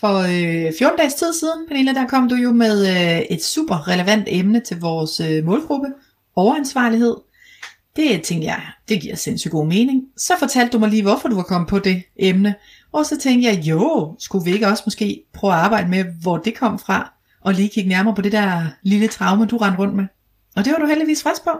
For øh, 14 dages tid siden, Pernille, der kom du jo med øh, et super relevant emne til vores øh, målgruppe, overansvarlighed. Det tænkte jeg, det giver sindssygt god mening. Så fortalte du mig lige, hvorfor du var kommet på det emne. Og så tænkte jeg, jo, skulle vi ikke også måske prøve at arbejde med, hvor det kom fra, og lige kigge nærmere på det der lille traume, du rendte rundt med. Og det var du heldigvis frisk på.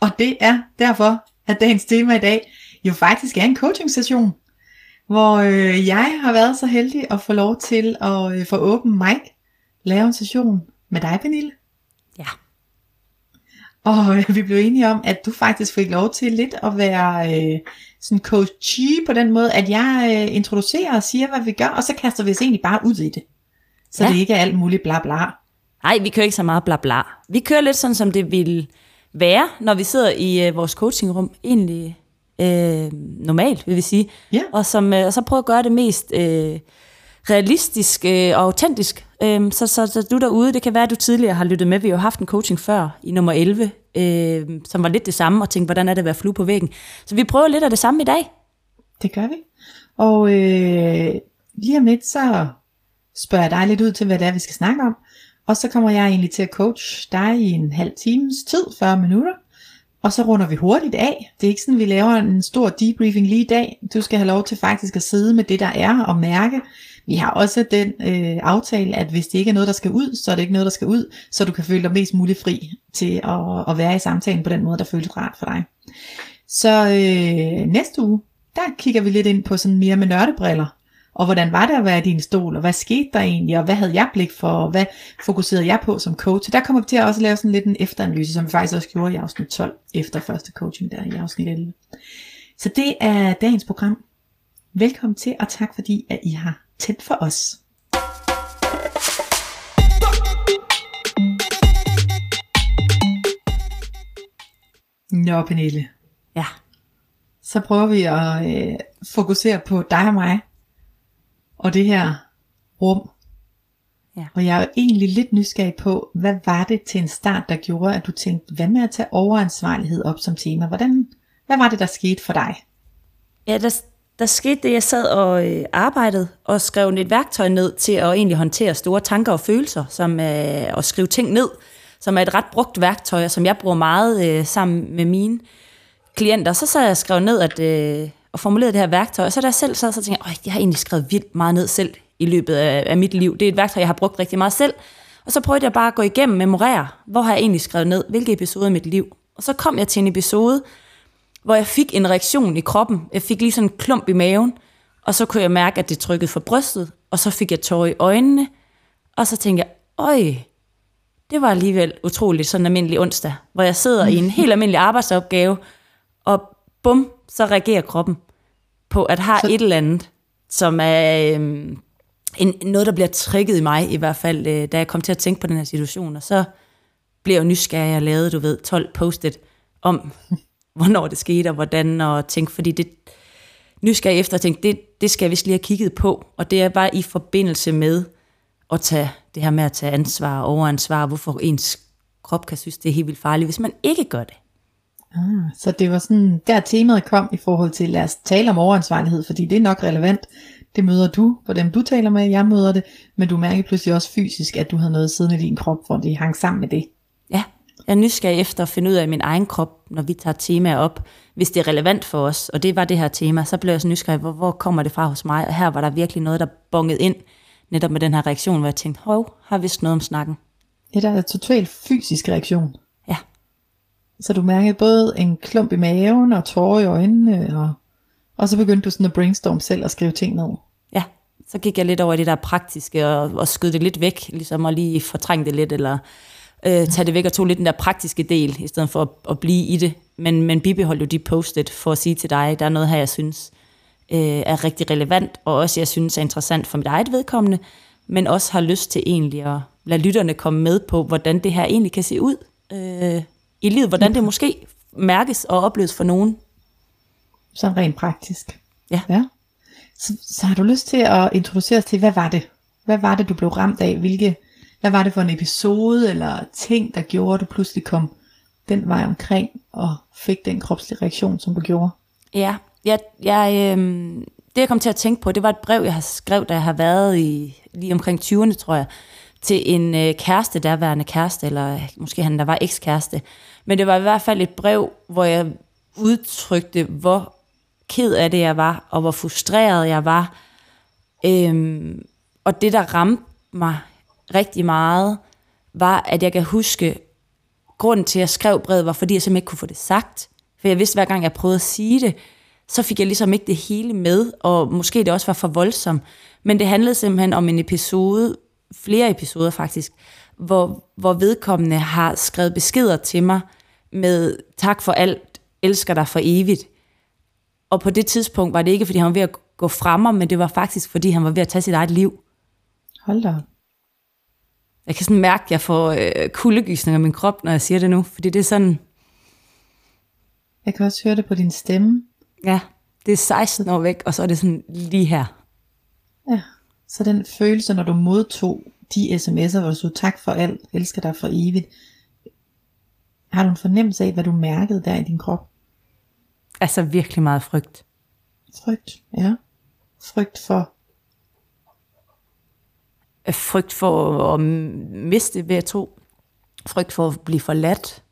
Og det er derfor, at dagens tema i dag jo faktisk er en coaching session, hvor øh, jeg har været så heldig at få lov til at øh, få åben mic, lave en session med dig, Pernille. Ja. Og øh, vi blev enige om, at du faktisk fik lov til lidt at være øh, sådan coachy på den måde, at jeg øh, introducerer og siger, hvad vi gør, og så kaster vi os egentlig bare ud i det. Så Ja. det ikke er alt muligt bla bla. Nej, vi kører ikke så meget bla bla. Vi kører lidt sådan, som det vil være, når vi sidder i øh, vores coachingrum. Egentlig øh, normalt, vil vi sige. Ja. Og, som, øh, og så prøve at gøre det mest øh, realistisk øh, og autentisk. Øh, så, så, så du derude, det kan være, at du tidligere har lyttet med. Vi har jo haft en coaching før, i nummer 11, øh, som var lidt det samme, og tænkte, hvordan er det at være flue på væggen. Så vi prøver lidt af det samme i dag. Det gør vi. Og øh, lige om lidt, så spørger jeg dig lidt ud til, hvad det er, vi skal snakke om. Og så kommer jeg egentlig til at coach dig i en halv times tid, 40 minutter. Og så runder vi hurtigt af. Det er ikke sådan, vi laver en stor debriefing lige i dag. Du skal have lov til faktisk at sidde med det, der er, og mærke. Vi har også den øh, aftale, at hvis det ikke er noget, der skal ud, så er det ikke noget, der skal ud, så du kan føle dig mest muligt fri til at, at være i samtalen på den måde, der føles rart for dig. Så øh, næste uge, der kigger vi lidt ind på sådan mere med nørdebriller. Og hvordan var det at være i din stol, og hvad skete der egentlig, og hvad havde jeg blik for, og hvad fokuserede jeg på som coach. Så der kommer vi til at også lave sådan lidt en efteranalyse, som vi faktisk også gjorde i afsnit 12, efter første coaching der i afsnit 11. Så det er dagens program. Velkommen til, og tak fordi, at I har tændt for os. Nå, Pernille. Ja. Så prøver vi at øh, fokusere på dig og mig, og det her rum. Ja. Og jeg er jo egentlig lidt nysgerrig på, hvad var det til en start, der gjorde, at du tænkte, hvad med at tage overansvarlighed op som tema? Hvordan, hvad var det, der skete for dig? Ja, der, der skete det, jeg sad og øh, arbejdede og skrev et værktøj ned til at egentlig håndtere store tanker og følelser, som øh, at skrive ting ned, som er et ret brugt værktøj, og som jeg bruger meget øh, sammen med mine klienter. Så sad jeg og skrev ned at, øh, og formulerede det her værktøj, og så da jeg selv sad, så tænkte jeg, jeg har egentlig skrevet vildt meget ned selv i løbet af, af mit liv. Det er et værktøj, jeg har brugt rigtig meget selv. Og så prøvede jeg bare at gå igennem, memorere, hvor har jeg egentlig skrevet ned, hvilke episoder i mit liv. Og så kom jeg til en episode, hvor jeg fik en reaktion i kroppen. Jeg fik lige sådan en klump i maven, og så kunne jeg mærke, at det trykkede for brystet, og så fik jeg tårer i øjnene, og så tænkte jeg, øj, det var alligevel utroligt sådan en almindelig onsdag, hvor jeg sidder i en helt almindelig arbejdsopgave, og bum, så reagerer kroppen på at have Så- et eller andet, som er øhm, en, noget, der bliver trigget i mig, i hvert fald, øh, da jeg kom til at tænke på den her situation, og så blev jeg nysgerrig og lavede, du ved, 12 post-it om, hvornår det skete, og hvordan, og tænkte, fordi det nysgerrig efter, og tænkte, det, det skal jeg vist lige have kigget på, og det er bare i forbindelse med at tage det her med at tage ansvar og overansvar, hvorfor ens krop kan synes, det er helt vildt farligt, hvis man ikke gør det. Ah, så det var sådan, der temaet kom i forhold til, lad os tale om overansvarlighed, fordi det er nok relevant. Det møder du, for dem du taler med, jeg møder det, men du mærker pludselig også fysisk, at du havde noget siden i din krop, hvor det hang sammen med det. Ja, jeg er nysgerrig efter at finde ud af min egen krop, når vi tager temaer op, hvis det er relevant for os, og det var det her tema, så blev jeg så nysgerrig, hvor, hvor kommer det fra hos mig, og her var der virkelig noget, der bongede ind, netop med den her reaktion, hvor jeg tænkte, hov, har vist noget om snakken. Det der er totalt fysisk reaktion. Så du mærkede både en klump i maven og tårer i øjnene, og, og så begyndte du sådan at brainstorme selv og skrive ting ned. ja. Så gik jeg lidt over i det der praktiske, og, og skød det lidt væk, ligesom at lige fortrænge det lidt, eller øh, tage det væk og tog lidt den der praktiske del, i stedet for at, at blive i det. Men, men bibeholdt jo de postet for at sige til dig, der er noget her, jeg synes øh, er rigtig relevant, og også jeg synes er interessant for mit eget vedkommende, men også har lyst til egentlig at lade lytterne komme med på, hvordan det her egentlig kan se ud øh, i livet, hvordan det måske mærkes og opleves for nogen. Sådan rent praktisk. Ja. ja. Så, så har du lyst til at introducere os til, hvad var det? Hvad var det, du blev ramt af? Hvilke, hvad var det for en episode eller ting, der gjorde, at du pludselig kom den vej omkring, og fik den kropslige reaktion, som du gjorde? Ja, jeg, jeg, øh, det jeg kom til at tænke på, det var et brev, jeg har skrevet, da jeg har været i lige omkring 20'erne, tror jeg, til en øh, kæreste, derværende kæreste, eller øh, måske han der var ekskæreste. Men det var i hvert fald et brev, hvor jeg udtrykte, hvor ked af det jeg var, og hvor frustreret jeg var. Øhm, og det, der ramte mig rigtig meget, var, at jeg kan huske, grunden til, at jeg skrev brevet, var, fordi jeg simpelthen ikke kunne få det sagt. For jeg vidste, hver gang jeg prøvede at sige det, så fik jeg ligesom ikke det hele med, og måske det også var for voldsomt. Men det handlede simpelthen om en episode, flere episoder faktisk, hvor, hvor vedkommende har skrevet beskeder til mig med tak for alt, elsker dig for evigt. Og på det tidspunkt var det ikke, fordi han var ved at gå fremme, men det var faktisk, fordi han var ved at tage sit eget liv. Hold da. Jeg kan sådan mærke, at jeg får øh, kuldegysninger i min krop, når jeg siger det nu, fordi det er sådan, Jeg kan også høre det på din stemme. ja, det er 16 år væk, og så er det sådan lige her. Ja. Så den følelse, når du modtog de sms'er, hvor du stod tak for alt, elsker dig for evigt, har du en fornemmelse af, hvad du mærkede der i din krop? Altså virkelig meget frygt. Frygt, ja. Frygt for, Frygt for at miste ved at tro. Frygt for at blive forladt.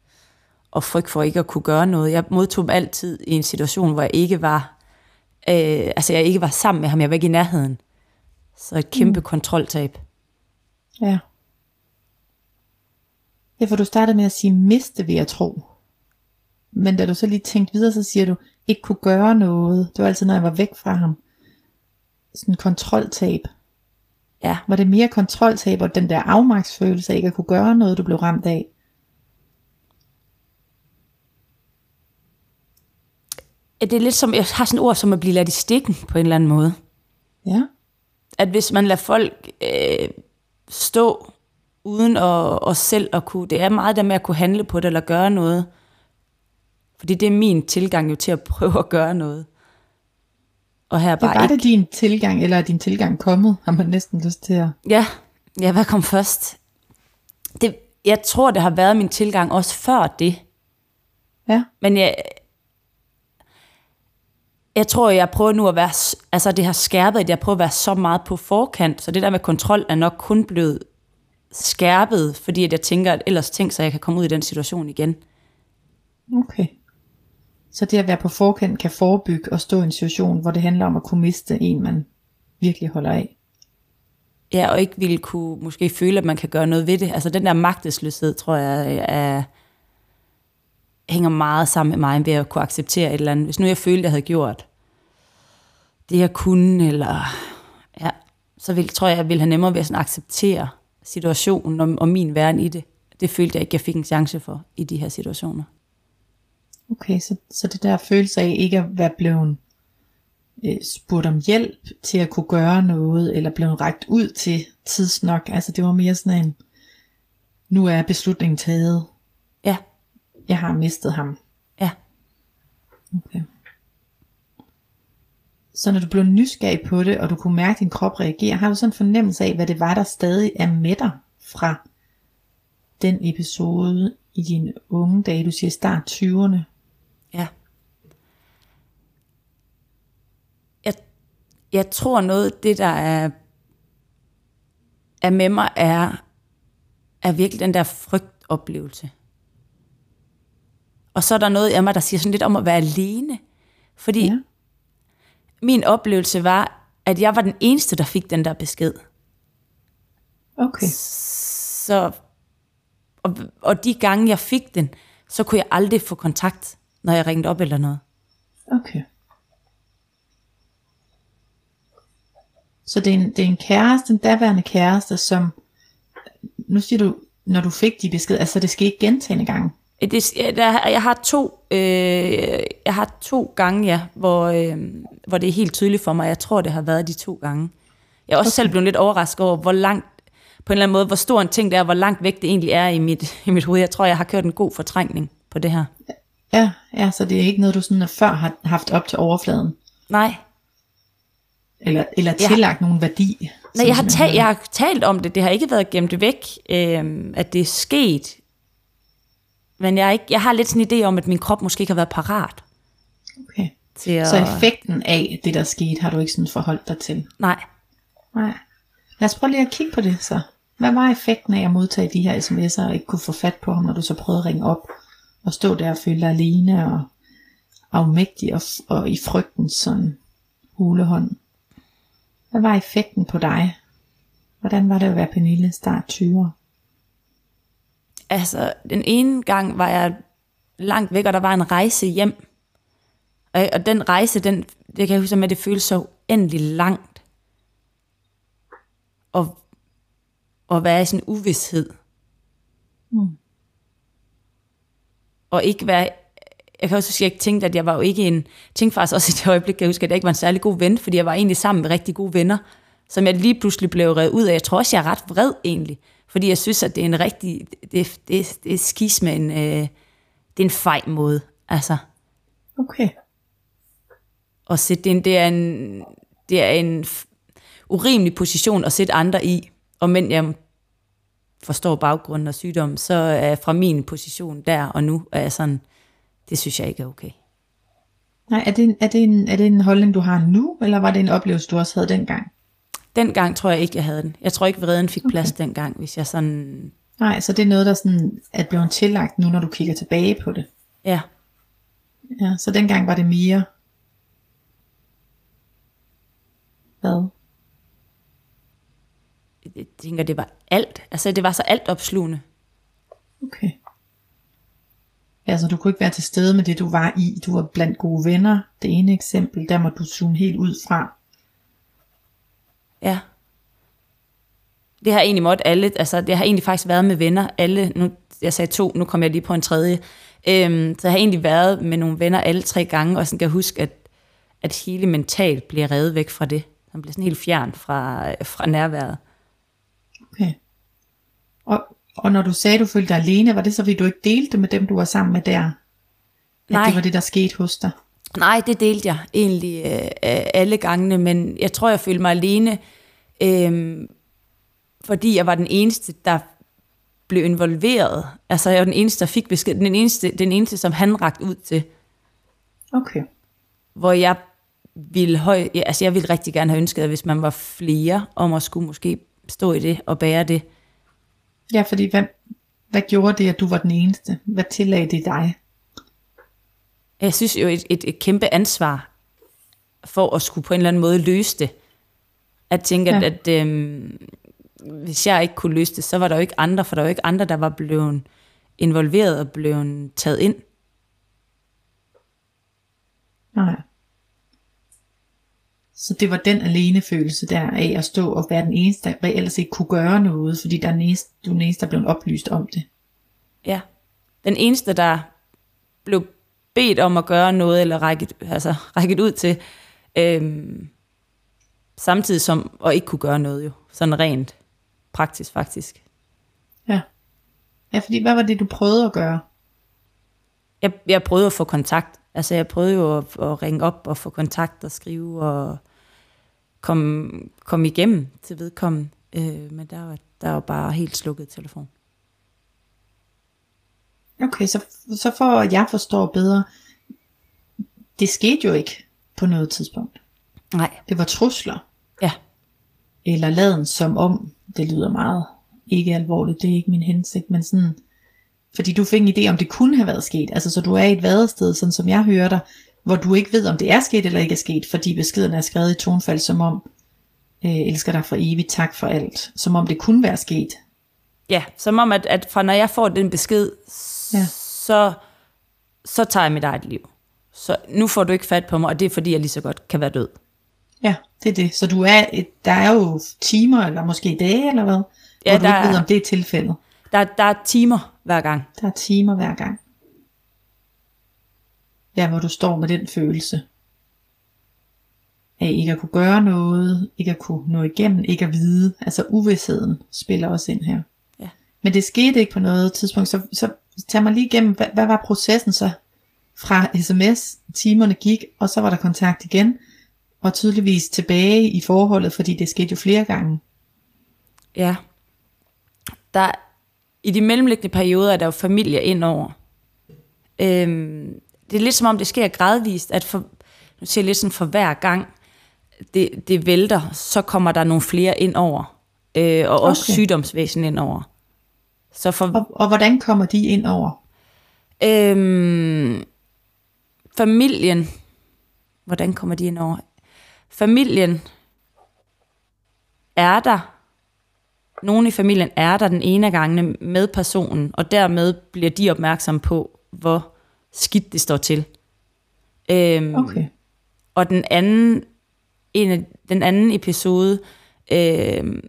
Og frygt for ikke at kunne gøre noget. Jeg modtog altid i en situation, hvor jeg ikke var, øh, altså jeg ikke var sammen med ham. Jeg var ikke i nærheden. Så et kæmpe mm. kontroltab. ja. Ja, for du startede med at sige miste ved at tro. Men da du så lige tænkte videre, så siger du, ikke kunne gøre noget. Det var altid, når jeg var væk fra ham. Sådan kontroltab. Ja, Var det mere kontroltab og den der afmagtsfølelse af ikke at kunne gøre noget, du blev ramt af? det er lidt som, jeg har sådan et ord som at blive ladt i stikken på en eller anden måde. Ja. At hvis man lader folk øh, stå uden at, at selv at kunne, det er meget der med at kunne handle på det eller gøre noget. Fordi det er min tilgang jo til at prøve at gøre noget. Og her Ja, bare var ikke. det din tilgang, eller er din tilgang kommet, har man næsten lyst til at... Ja, ja, hvad kom først? Det, jeg tror, det har været min tilgang også før det. Ja, Men jeg, jeg tror, jeg prøver nu at være, altså det har skærpet, at jeg prøver at være så meget på forkant, så det der med kontrol er nok kun blevet skærpet, fordi at jeg tænker, at ellers tænk så jeg kan komme ud i den situation igen. okay. Så det at være på forkant kan forebygge og stå i en situation, hvor det handler om at kunne miste en, man virkelig holder af. Ja, og ikke ville kunne måske føle, at man kan gøre noget ved det. Altså den der magtesløshed, tror jeg, er, hænger meget sammen med mig ved at kunne acceptere et eller andet. Hvis nu jeg følte, at jeg havde gjort det, jeg kunne, eller ja, så vil, tror jeg, jeg ville have nemmere ved at sådan acceptere situationen og, og min verden i det. Det følte jeg ikke, jeg fik en chance for i de her situationer. Okay, så, så det der følelse af ikke at være blevet øh, spurgt om hjælp til at kunne gøre noget, eller blevet rækt ud til tidsnok, altså det var mere sådan en, nu er beslutningen taget, jeg har mistet ham. ja. Okay. Så når du blev nysgerrig på det, og du kunne mærke, at din krop reagere, har du sådan en fornemmelse af, hvad det var, der stadig er med dig fra den episode i dine unge dage, du siger start 20'erne? Ja. Jeg, jeg tror noget, af det der er, er med mig, er, er virkelig den der frygtoplevelse. Og så er der noget af mig, der siger sådan lidt om at være alene. Fordi Ja. min oplevelse var, at jeg var den eneste, der fik den der besked. Okay. Så, og, og de gange, jeg fik den, så kunne jeg aldrig få kontakt, når jeg ringede op eller noget. Okay. Så det er en, det er en kæreste, en daværende kæreste, som, nu siger du, når du fik de besked, altså det ikke gentagende gange. Det, ja, der, jeg har to, øh, jeg har to gange, ja, hvor, øh, hvor det er helt tydeligt for mig. Jeg tror, det har været de to gange. Jeg er også okay. selv blevet lidt overrasket over, hvor langt, på en eller anden måde, hvor stor en ting det er, hvor langt væk det egentlig er i mit, i mit hoved. Jeg tror, jeg har kørt en god fortrængning på det her. Ja, ja, så det er ikke noget, du sådan før har haft op til overfladen, Nej, eller, eller Ja. tillagt nogen værdi. Nej, jeg har, ta- jeg har talt om det. Det har ikke været gemt væk, øh, at det er sket. Men jeg, er ikke, jeg har lidt sådan en idé om, at min krop måske ikke har været parat Okay. til at... Så effekten af det, der skete, har du ikke sådan forholdt dig til? Nej. Nej. Lad os prøve lige at kigge på det så. Hvad var effekten af at modtage de her sms'er og ikke kunne få fat på ham, når du så prøvede at ringe op og stå der og føle dig alene og afmægtig og, og i frygtens sådan hulehånd? Hvad var effekten på dig? Hvordan var det at være Pernille start 20'er? Altså, den ene gang var jeg langt væk, og der var en rejse hjem. Og, og den rejse, den, det kan jeg huske, at det føles så uendelig langt. Og, og være i sådan uvidshed. Mm. Og ikke være... Jeg kan også huske, at jeg ikke tænkte, at jeg var jo ikke en... Tænkte faktisk også i det øjeblik, kan jeg huske, at jeg ikke var en særlig god ven, fordi jeg var egentlig sammen med rigtig gode venner, som jeg lige pludselig blev revet ud af. Jeg tror også, jeg er ret vred egentlig, fordi jeg synes, at det er en rigtig... Det, det, det er skis med en... Øh, det er en fej måde, altså. Okay. Og sætte det, det er en, det er en urimelig position at sætte andre i. Og men jeg forstår baggrunden og sygdommen, så er fra min position der og nu, er jeg sådan, det synes jeg ikke er okay. Nej, er det, en, er, det en, er det en holdning, du har nu, eller var det en oplevelse, du også havde dengang? Dengang tror jeg ikke, jeg havde den. Jeg tror ikke, vreden fik plads okay. dengang, hvis jeg sådan... Nej, så det er noget, der sådan er blevet tillagt nu, når du kigger tilbage på det. Ja, Ja, så dengang var det mere... Hvad? jeg tænker, det var alt. Altså, det var så alt opslugende. Okay. Altså, du kunne ikke være til stede med det, du var i. Du var blandt gode venner. Det ene eksempel, der må du zoome helt ud fra. Ja. Det har egentlig måttet alle, altså det har egentlig faktisk været med venner, alle, nu, jeg sagde to, nu kommer jeg lige på en tredje, øhm, så jeg har egentlig været med nogle venner alle tre gange, og sådan kan jeg huske, at, at hele mentalt bliver revet væk fra det. Han bliver sådan helt fjern fra, fra nærværet. Okay. Og, og når du sagde, du følte dig alene, var det så, fordi du ikke delte med dem, du var sammen med der? At Nej. det var det, der skete hos dig? Nej, det delte jeg egentlig øh, alle gangene, men jeg tror, jeg følte mig alene, øh, fordi jeg var den eneste, der blev involveret. Altså, jeg var den eneste, der fik besked. Den eneste, den eneste som han rakte ud til. Okay. Hvor jeg ville, høj, ja, altså jeg ville rigtig gerne have ønsket, at hvis man var flere, om at skulle måske stå i det og bære det. Ja, fordi hvad, hvad gjorde det, at du var den eneste? Hvad tillagde det dig? Jeg synes jo, et, et, et kæmpe ansvar for at skulle på en eller anden måde løse det. At tænke, ja. at, at øhm, hvis jeg ikke kunne løse det, så var der jo ikke andre, for der var jo ikke andre, der var blevet involveret og blevet taget ind. Nej. Så det var den alene følelse der af at stå og være den eneste, der ellers ikke kunne gøre noget, fordi der er den eneste, du er den eneste, der blev oplyst om det. Ja. Den eneste, der blev bedt om at gøre noget, eller rækket, altså, rækket ud til, øhm, samtidig som at ikke kunne gøre noget jo. Sådan rent praktisk faktisk. Ja. Ja, fordi hvad var det, du prøvede at gøre? Jeg, jeg prøvede at få kontakt. Altså jeg prøvede jo at, at ringe op og få kontakt og skrive og komme kom igennem til vedkommende. Øh, men der var, der var bare helt slukket telefon. Okay, så, så for at jeg forstår bedre, det skete jo ikke på noget tidspunkt. Nej. Det var trusler, Ja. eller laden som om, det lyder meget ikke alvorligt, det er ikke min hensigt, men sådan, fordi du fik en idé om, det kunne have været sket, altså så du er i et vadested, sådan som jeg hører dig, hvor du ikke ved, om det er sket eller ikke er sket, fordi beskeden er skrevet i tonfald, som om, øh, elsker dig for evigt, tak for alt, som om det kunne være sket. Ja, som om, at, at fra når jeg får den besked, Ja. så, så tager jeg mit eget liv. Så nu får du ikke fat på mig, og det er fordi, jeg lige så godt kan være død. Ja, det er det. Så du er et, der er jo timer, eller måske dage, eller hvad? Ja, hvor du der ikke ved, om det er tilfældet. Der, der er timer hver gang. Der er timer hver gang. Ja, hvor du står med den følelse. Af ikke at kunne gøre noget, ikke at kunne nå igennem, ikke at vide. Altså uvidsheden spiller også ind her. Men det skete ikke på noget tidspunkt, så, så tag mig lige igennem, hvad, hvad var processen så? Fra sms, timerne gik, og så var der kontakt igen, og tydeligvis tilbage i forholdet, fordi det skete jo flere gange. Ja. Der, I de mellemliggende perioder er der jo familie indover. Øhm, det er lidt som om, det sker gradvist, at for, nu siger jeg lidt sådan, for hver gang det, det vælter, så kommer der nogle flere ind over. Øh, og også Okay. sygdomsvæsen ind over. Så for, Og, og hvordan kommer de ind over? Øhm, familien. Hvordan kommer de ind over? Familien er der. Nogen i familien er der den ene af gangene med personen, og dermed bliver de opmærksomme på, hvor skidt det står til. Øhm, Okay. og den anden, en af, den anden episode øh,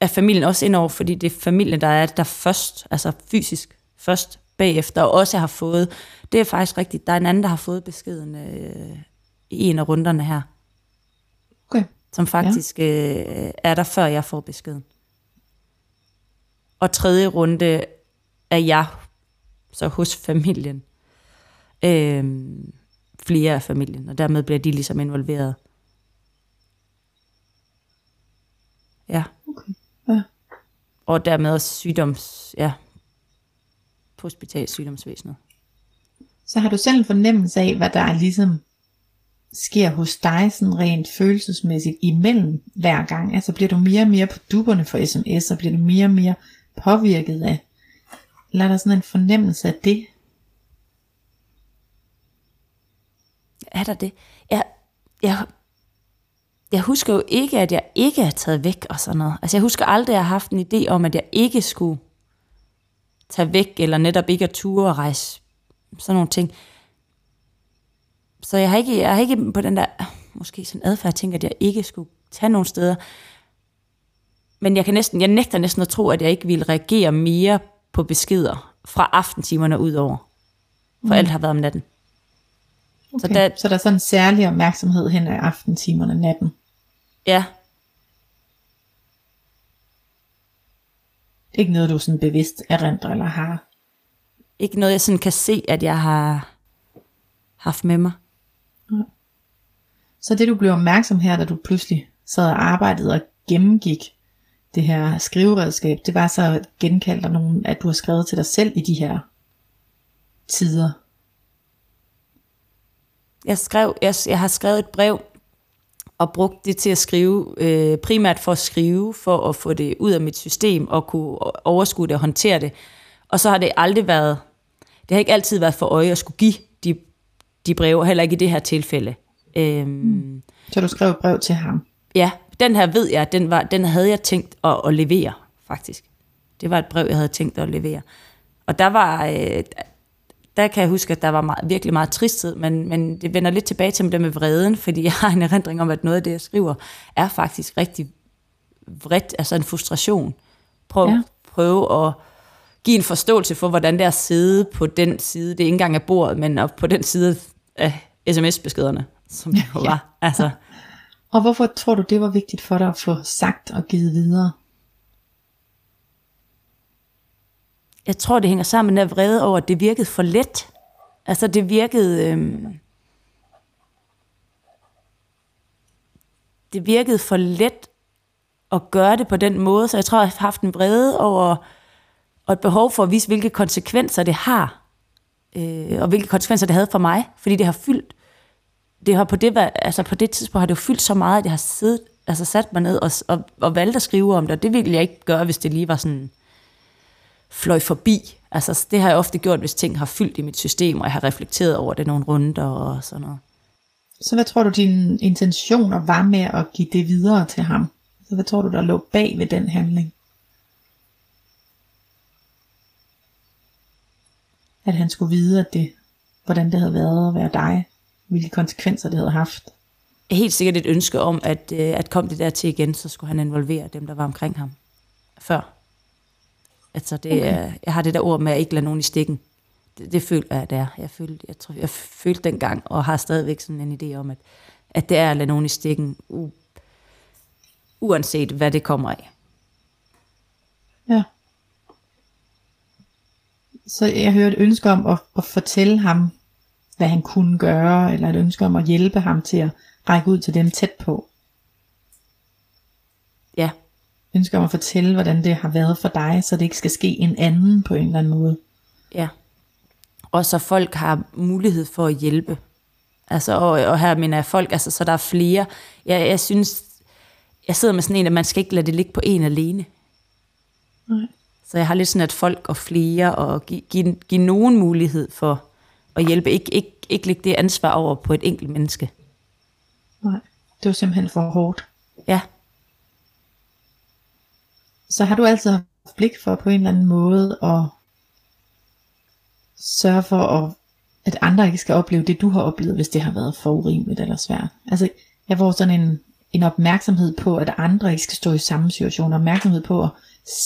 er familien også indover, fordi det er familien, der er der først, altså fysisk først bagefter, og også har fået, det er faktisk rigtigt, der er en anden, der har fået beskeden øh, i en af runderne her, Okay. som faktisk ja. øh, er der, før jeg får beskeden. Og tredje runde er jeg så hos familien. Øh, flere af familien, og dermed bliver de ligesom involveret. Ja. Og dermed også sygdoms, ja, på hospital sygdomsvæsenet. Så har du selv en fornemmelse af, hvad der ligesom sker hos dig sådan rent følelsesmæssigt imellem hver gang? Altså bliver du mere og mere på duberne for sms, og bliver du mere og mere påvirket af? Eller er der sådan en fornemmelse af det? Er der det? Jeg, jeg, jeg husker jo ikke, at jeg ikke er taget væk og sådan noget. Altså jeg husker aldrig, at jeg har haft en idé om, at jeg ikke skulle tage væk, eller netop ikke at ture og rejse. Sådan nogle ting. Så jeg har ikke, jeg har ikke på den der, måske sådan adfærd, jeg tænker, at jeg ikke skulle tage nogen steder. Men jeg, kan næsten, jeg nægter næsten at tro, at jeg ikke ville reagere mere på beskeder fra aftentimerne ud over. For mm. alt har været om natten. Okay. Så der- så der er sådan en særlig opmærksomhed hen ad aftentimerne natten. Ja, Ikke noget, du sådan bevidst erindrer eller har. ikke noget, jeg sådan kan se, at jeg har haft med mig. Så det du blev opmærksom her, da du pludselig sad og arbejdede og gennemgik det her skriveredskab, det var så genkaldt af nogen, at du har skrevet til dig selv i de her tider. Jeg, skrev, jeg, jeg har skrevet et brev og brugt det til at skrive, øh, primært for at skrive, for at få det ud af mit system og kunne overskue det og håndtere det. Og så har det aldrig været, det har ikke altid været for øje at skulle give de, de breve, heller ikke i det her tilfælde. Øhm, mm. Så du skrev et brev til ham. Ja, den her ved jeg, den, var, den havde jeg tænkt at, at levere, faktisk. Det var et brev, jeg havde tænkt at levere. Og der var, øh, der kan jeg huske, at der var meget, virkelig meget tristhed, men, men det vender lidt tilbage til det med vreden, fordi jeg har en erindring om, at noget af det, jeg skriver, er faktisk rigtig vredt, altså en frustration. Prøv, Ja. Prøve at give en forståelse for, hvordan det er at sidde på den side, det er ikke engang af bordet, men på den side af sms-beskederne, som det jo Ja. var. Altså, Og hvorfor tror du, det var vigtigt for dig at få sagt og givet videre? Jeg tror, det hænger sammen med den vrede over, at det virkede for let. Altså, det virkede... Øhm, det virkede for let at gøre det på den måde, så jeg tror, jeg har haft en vrede over, og et behov for at vise, hvilke konsekvenser det har, øh, og hvilke konsekvenser det havde for mig, fordi det har fyldt, det har på det, altså på det tidspunkt har det jo fyldt så meget, at jeg har siddet, altså sat mig ned og, og, og valgt at skrive om det, og det ville jeg ikke gøre, hvis det lige var sådan, fløj forbi. Altså, det har jeg ofte gjort, hvis ting har fyldt i mit system, og jeg har reflekteret over det nogle runder og sådan noget. Så hvad tror du, dine intentioner var med at give det videre til ham? Så hvad tror du, der lå bag ved den handling? At han skulle vide, at det, hvordan det havde været at være dig. Hvilke konsekvenser det havde haft. Helt sikkert et ønske om, at, øh, at kom det der til igen, så skulle han involvere dem, der var omkring ham før. Altså, det, okay. jeg har det der ord med at ikke lade nogen i stikken. Det, det føler jeg, det er. Jeg følte, jeg, tror, jeg følte dengang, og har stadigvæk sådan en idé om, at, at det er at lade nogen i stikken, u, uanset hvad det kommer af. Ja. Så jeg hørte et ønske om at, at fortælle ham, hvad han kunne gøre, eller et ønske om at hjælpe ham til at række ud til dem tæt på. Ja, ønsker om at fortælle, hvordan det har været for dig, så det ikke skal ske en anden på en eller anden måde. Ja. og så folk har mulighed for at hjælpe. Altså, og, og her mener jeg folk, altså, så der er flere. Jeg, jeg synes, jeg sidder med sådan en, at man skal ikke lade det ligge på en alene. Nej. Så jeg har lidt sådan, at folk og flere, og give, give, give nogen mulighed for at hjælpe. Ikke, ikke, ikke lægge det ansvar over på et enkelt menneske. Nej, det var simpelthen for hårdt. Ja, så har du altid haft blik for på en eller anden måde at sørge for, at, at andre ikke skal opleve det, du har oplevet, hvis det har været for urimeligt eller svært. Altså, jeg får sådan en, en opmærksomhed på, at andre ikke skal stå i samme situation. Opmærksomhed på at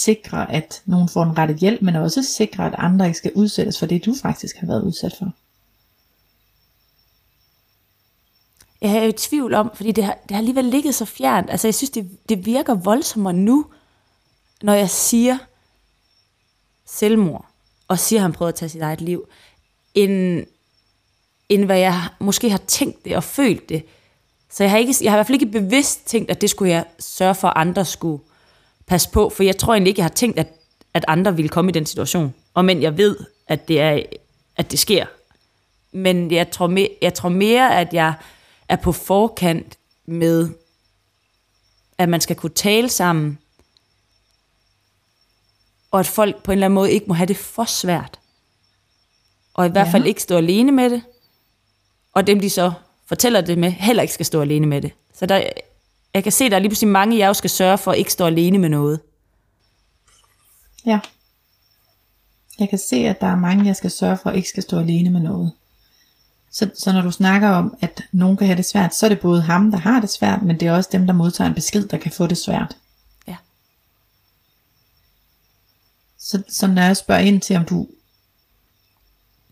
sikre, at nogen får en rette hjælp, men også sikre, at andre ikke skal udsættes for det, du faktisk har været udsat for. jeg er jo i tvivl om, fordi det har, det har alligevel ligget så fjernt. Altså, jeg synes, det, det virker voldsommere nu, når jeg siger selvmord, og siger, at han prøver at tage sit eget liv, end, end hvad jeg måske har tænkt det og følt det. Så jeg har, ikke, jeg har i hvert fald ikke bevidst tænkt, at det skulle jeg sørge for, at andre skulle passe på, for jeg tror egentlig ikke, jeg har tænkt, at, at andre ville komme i den situation. Og men jeg ved, at det, er, at det sker. Men jeg tror, me, jeg tror mere, at jeg er på forkant med, at man skal kunne tale sammen, og at folk på en eller anden måde ikke må have det for svært. Og i hvert Ja. fald ikke stå alene med det, og dem de så fortæller det med, heller ikke skal stå alene med det. Så der, jeg kan se, at der er lige pludselig mange, jeg skal sørge for, at ikke stå alene med noget. Ja. Jeg kan se, at der er mange, jeg skal sørge for, ikke skal stå alene med noget. Så, så når du snakker om, at nogen kan have det svært, så er det både ham, der har det svært, men det er også dem, der modtager en besked, der kan få det svært. Ja. Så, så når jeg spørger ind til, om du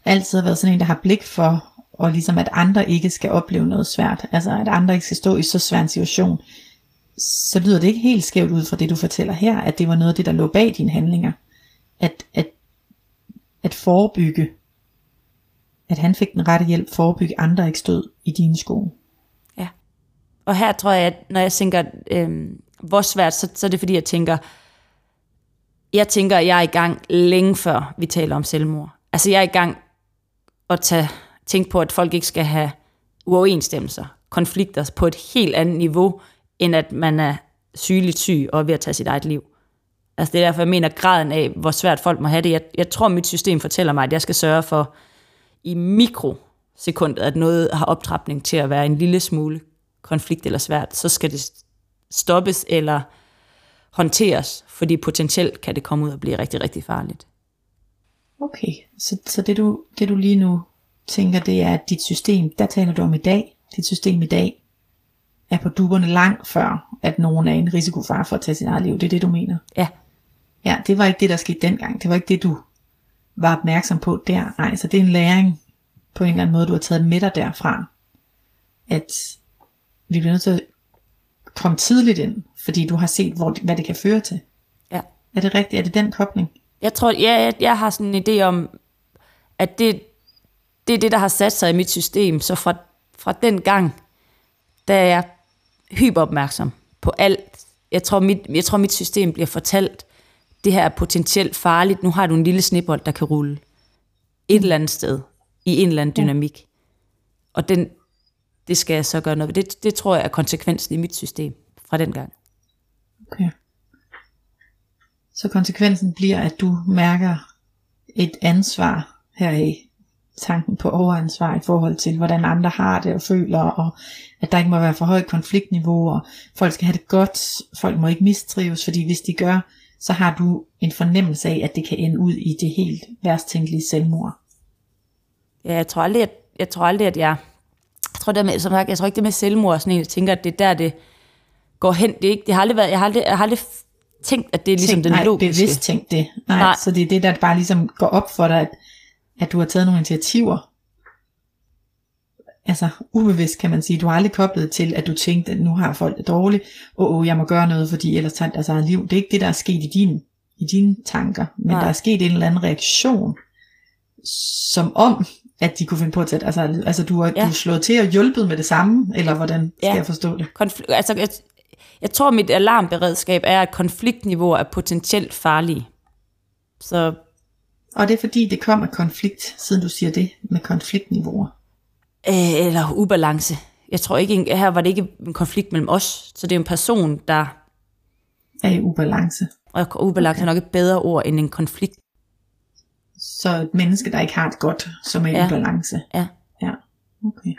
altid har været sådan en, der har blik for, og ligesom at andre ikke skal opleve noget svært, altså at andre ikke skal stå i så svær en situation, så lyder det ikke helt skævt ud fra det, du fortæller her, at det var noget af det, der lå bag dine handlinger. At, at, at forebygge, at han fik den rette hjælp, forebygge andre ikke stod i dine sko. Ja. Og her tror jeg, at når jeg tænker, øh, hvor svært, så, så er det fordi, jeg tænker, jeg tænker, at jeg er i gang længe før vi taler om selvmord. Altså jeg er i gang at tage, tænke på, at folk ikke skal have uoverensstemmelser, konflikter på et helt andet niveau, end at man er sygeligt syg og er ved at tage sit eget liv. Altså det er derfor, jeg mener graden af, hvor svært folk må have det. Jeg, jeg tror, mit system fortæller mig, at jeg skal sørge for i mikrosekundet, at noget har optrapning til at være en lille smule konflikt eller svært, så skal det stoppes eller håndteres, fordi potentielt kan det komme ud og blive rigtig, rigtig farligt. Okay, så, så det, du, det du lige nu tænker, det er, at dit system, der taler du om i dag, dit system i dag, er på duberne langt før, at nogen er en risikofar for at tage sit eget liv. Det er det, du mener. Ja, Ja, det var ikke det, der skete dengang. Det var ikke det, du var opmærksom på der. Nej, så det er en læring på en eller anden måde, du har taget med dig derfra. At vi bliver nødt til at komme tidligt ind, fordi du har set, hvor, hvad det kan føre til. ja. Er det rigtigt? Er det den kobling? Jeg tror, ja, jeg, jeg har sådan en idé om, at det, det er det, der har sat sig i mit system. Så fra, fra den gang, der er jeg hyperopmærksom på alt. Jeg tror, mit, jeg tror, mit system bliver fortalt, det her er potentielt farligt. Nu har du en lille snibbold, der kan rulle et eller andet sted, i en eller anden dynamik. Og den, det skal jeg så gøre noget ved. Det, det tror jeg er konsekvensen i mit system fra den gang. Okay. Så konsekvensen bliver, at du mærker et ansvar heraf. Tanken på overansvar i forhold til, hvordan andre har det og føler, og at der ikke må være for højt konfliktniveau, og folk skal have det godt, folk må ikke mistrives, fordi hvis de gør, så har du en fornemmelse af, at det kan ende ud i det helt værst tænkelige selvmord. Ja, jeg tror aldrig, at jeg, tror aldrig, at jeg... Jeg tror, det med, som sagt, jeg tror ikke, det med selvmord sådan en, jeg tænker, at det er der, det går hen. Det, er ikke, det har aldrig været, jeg har aldrig, jeg har aldrig tænkt, at det er ligesom Tænk, den nej, logiske. bevidst tænkt det. Nej, Nej. nej, så det er det, der bare ligesom går op for dig, at, at du har taget nogle initiativer. Altså ubevidst kan man sige, du har aldrig koblet til, at du tænkte, at nu har folk det dårligt, og oh, oh, jeg må gøre noget, fordi ellers tager deres eget liv. Det er ikke det, der er sket i, din, i dine tanker, men Nej. der er sket en eller anden reaktion, som om, at de kunne finde på at tage, altså, altså du har, ja. Du er slået til og hjulpet med det samme, eller hvordan skal Ja. jeg forstå det? Konfl- altså, jeg, jeg tror, mit alarmberedskab er, at konfliktniveauer er potentielt farlige. Så Og det er fordi, det kom af konflikt, siden du siger det, med konfliktniveauer. Øh, eller ubalance. Jeg tror ikke, her var det ikke en konflikt mellem os, så det er en person, der... Er i ubalance. Og ubalance okay. er nok et bedre ord end en konflikt. Så et menneske, der ikke har det godt, som er i Ja. ubalance. Ja. Ja, okay.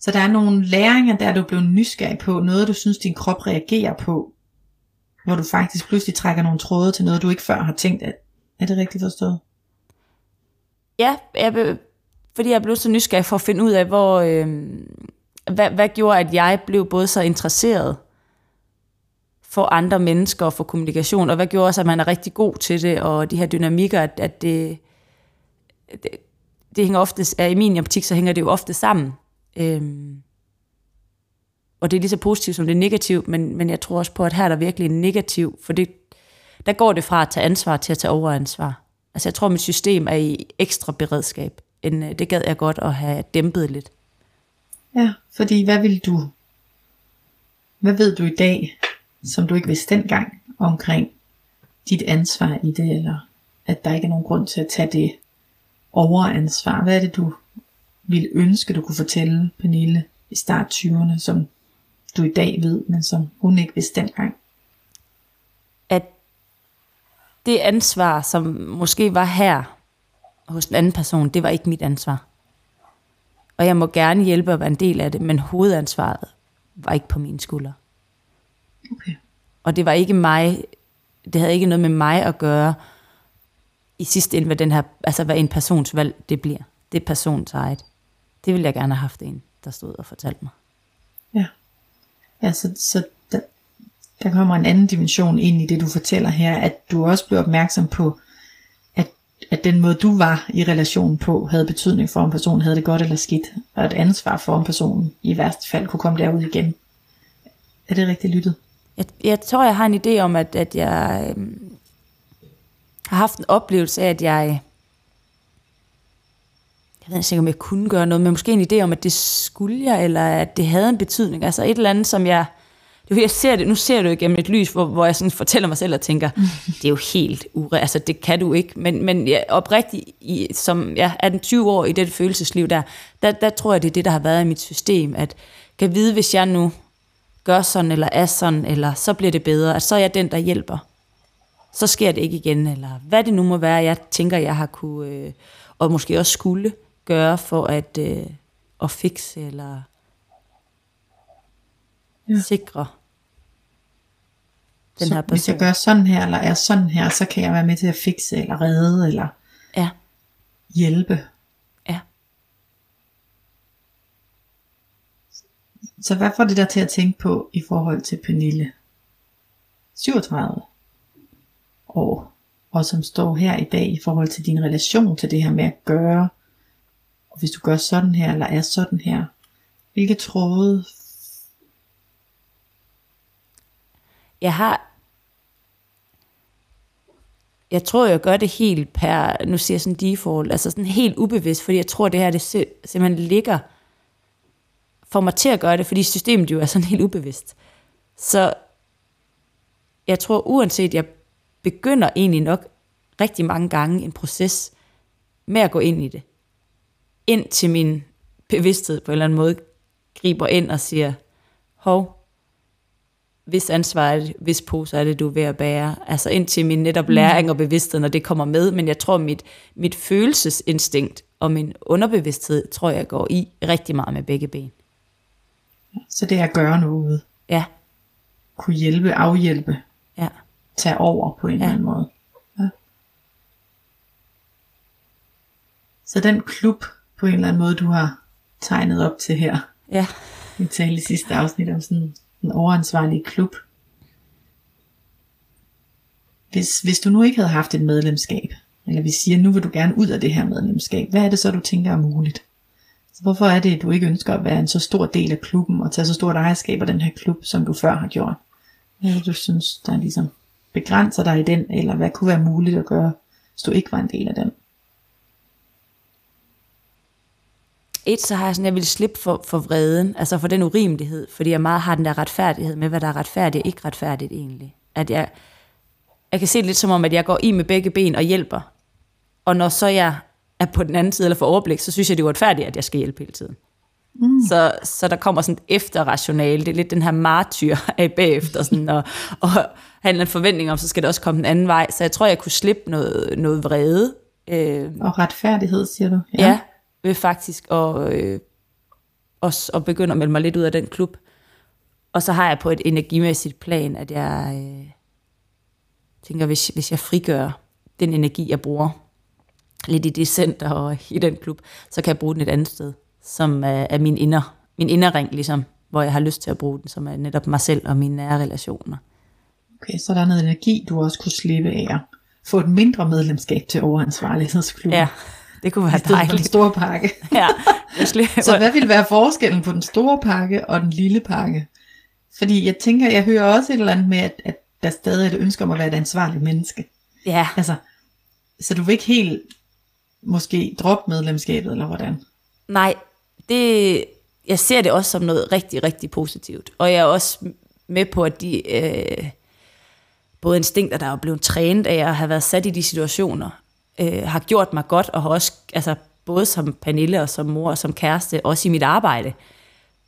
Så der er nogle læringer, der du blev nysgerrig på, noget du synes, din krop reagerer på, hvor du faktisk pludselig trækker nogle tråde til noget, du ikke før har tænkt, at er det rigtigt forstået? Ja, jeg, be- fordi jeg blev så nysgerrig for at finde ud af, hvor, øh, hvad, hvad gjorde, at jeg blev både så interesseret for andre mennesker og for kommunikation, og hvad gjorde også, at man er rigtig god til det, og de her dynamikker, at, at det, det, det hænger ofte, er i min optik, så hænger det jo ofte sammen. Øhm, og det er lige så positivt, som det er negativt, men, men jeg tror også på, at her er der virkelig en negativ, for det, der går det fra at tage ansvar til at tage overansvar. Altså jeg tror, mit system er i ekstra beredskab, end øh, det gad jeg godt at have dæmpet lidt. Ja, fordi hvad vil du, hvad ved du i dag, som du ikke vidste dengang, omkring dit ansvar i det, eller at der ikke er nogen grund til at tage det overansvar? Hvad er det, du ville ønske, du kunne fortælle Pernille i start 20'erne, som du i dag ved, men som hun ikke vidste dengang? At det ansvar, som måske var her hos en anden person, det var ikke mit ansvar. Og jeg må gerne hjælpe at være en del af det, men hovedansvaret var ikke på mine skuldre. Okay. Og det var ikke mig, det havde ikke noget med mig at gøre, i sidste ende, hvad, den her, altså hvad en persons valg det bliver. Det er persons eget. Det ville jeg gerne have haft en, der stod og fortalte mig. Ja. Ja, så, så der, der kommer en anden dimension ind i det, du fortæller her, at du også blev opmærksom på, at, at den måde, du var i relationen på, havde betydning for, om personen havde det godt eller skidt, og et ansvar for, om personen i værste fald kunne komme derud igen. Er det rigtigt lyttet? Jeg, jeg tror, jeg har en idé om, at, at jeg øhm, har haft en oplevelse af, at jeg... Jeg ved ikke, om jeg kunne gøre noget, men måske en idé om, at det skulle jeg, eller at det havde en betydning. Altså et eller andet, som jeg... Det, jo- jeg ser det, nu ser du det gennem et lys, hvor, hvor jeg sådan fortæller mig selv og tænker, det er jo helt ure, altså det kan du ikke. Men, men jeg, oprigtigt, i, som jeg er den 20 år i det følelsesliv der, der, der tror jeg, det er det, der har været i mit system, at kan vide, hvis jeg nu gør sådan, eller er sådan, eller så bliver det bedre, at så er jeg den, der hjælper. Så sker det ikke igen, eller hvad det nu må være, jeg tænker, jeg har kunne, øh, og måske også skulle gøre for at, øh, at fikse, eller Ja. sikre den så her hvis jeg person. gør sådan her, eller er sådan her, så kan jeg være med til at fikse, eller redde, eller Ja, hjælpe. ja. Så hvad får det der til at tænke på i forhold til Pernille? 37 år, og som står her i dag i forhold til din relation til det her med at gøre, og hvis du gør sådan her, eller er sådan her, hvilke tråde, Jeg har... Jeg tror, jeg gør det helt per, nu siger jeg sådan default, altså sådan helt ubevidst, fordi jeg tror, det her det simpelthen ligger for mig til at gøre det, fordi systemet jo er sådan helt ubevidst. Så jeg tror, uanset jeg begynder egentlig nok rigtig mange gange en proces med at gå ind i det, ind til min bevidsthed på en eller anden måde, griber ind og siger, hov, hvis ansvar er det, hvis pose er det, du er ved at bære. Altså indtil min netop læring og bevidsthed, når det kommer med. Men jeg tror, mit, mit følelsesinstinkt og min underbevidsthed, tror jeg går i rigtig meget med begge ben. så det er at gøre noget, Ja, kunne hjælpe, afhjælpe, tage over på en eller Ja. anden måde. Ja. Så den klub på en eller anden måde, du har tegnet op til her, ja, vi talte i sidste afsnit om sådan en overansvarlig klub. Hvis, hvis du nu ikke havde haft et medlemskab, eller vi siger, nu vil du gerne ud af det her medlemskab, hvad er det så, du tænker er muligt? Så hvorfor er det, at du ikke ønsker at være en så stor del af klubben, og tage så stort ejerskab af den her klub, som du før har gjort? Hvad er det, du synes, der ligesom begrænser dig i den, eller hvad kunne være muligt at gøre, hvis du ikke var en del af den? Et, så har jeg sådan, jeg vil slippe for, for vreden, altså for den urimelighed, fordi jeg meget har den der retfærdighed med, hvad der er retfærdigt og ikke retfærdigt egentlig. At jeg, jeg kan se det lidt som om, at jeg går i med begge ben og hjælper, Og når så jeg er på den anden side eller får overblik, så synes jeg, det er uretfærdigt, at jeg skal hjælpe hele tiden. Mm. Så, så der kommer sådan et efterrationale, det er lidt den her martyr af bagefter, sådan, og, og have en forventning om, så skal det også komme den anden vej. Så jeg tror, jeg kunne slippe noget, noget vrede. Øh, og retfærdighed, siger du? Ja, ja ved faktisk at, øh, også at begynde at melde mig lidt ud af den klub. Og så har jeg på et energimæssigt plan, at jeg øh, tænker, hvis, hvis jeg frigør den energi, jeg bruger lidt i det center og i den klub, så kan jeg bruge den et andet sted, som er, er min, inner, min inderring, ligesom, hvor jeg har lyst til at bruge den, som er netop mig selv og mine nære relationer. Okay, så der er noget energi, du også kunne slippe af at få et mindre medlemskab til overansvarlighedsklubben. Ja, det kunne være dejligt. den store pakke. ja, så hvad vil være forskellen på den store pakke og den lille pakke? Fordi jeg tænker, jeg hører også et eller andet med, at, at der stadig er et ønske om at være et ansvarligt menneske. Ja. Altså, så du vil ikke helt måske droppe medlemskabet, eller hvordan? Nej, det, jeg ser det også som noget rigtig, rigtig positivt. Og jeg er også med på, at de øh, både instinkter, der er blevet trænet af at have været sat i de situationer, øh, har gjort mig godt, og har også, altså, både som Pernille og som mor og som kæreste, også i mit arbejde.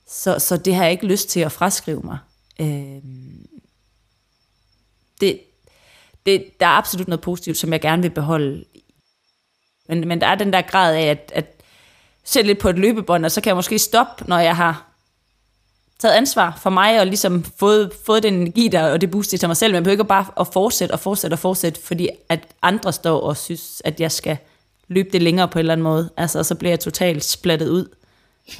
Så, så det har jeg ikke lyst til at fraskrive mig. Øh, det, det, der er absolut noget positivt, som jeg gerne vil beholde. Men, men der er den der grad af, at, at sætte lidt på et løbebånd, og så kan jeg måske stoppe, når jeg har taget ansvar for mig, og ligesom fået, fået den energi der, og det booster til mig selv, men jeg behøver ikke bare at fortsætte og fortsætte og fortsætte, fordi at andre står og synes, at jeg skal løbe det længere på en eller anden måde. Altså, og så bliver jeg totalt splattet ud.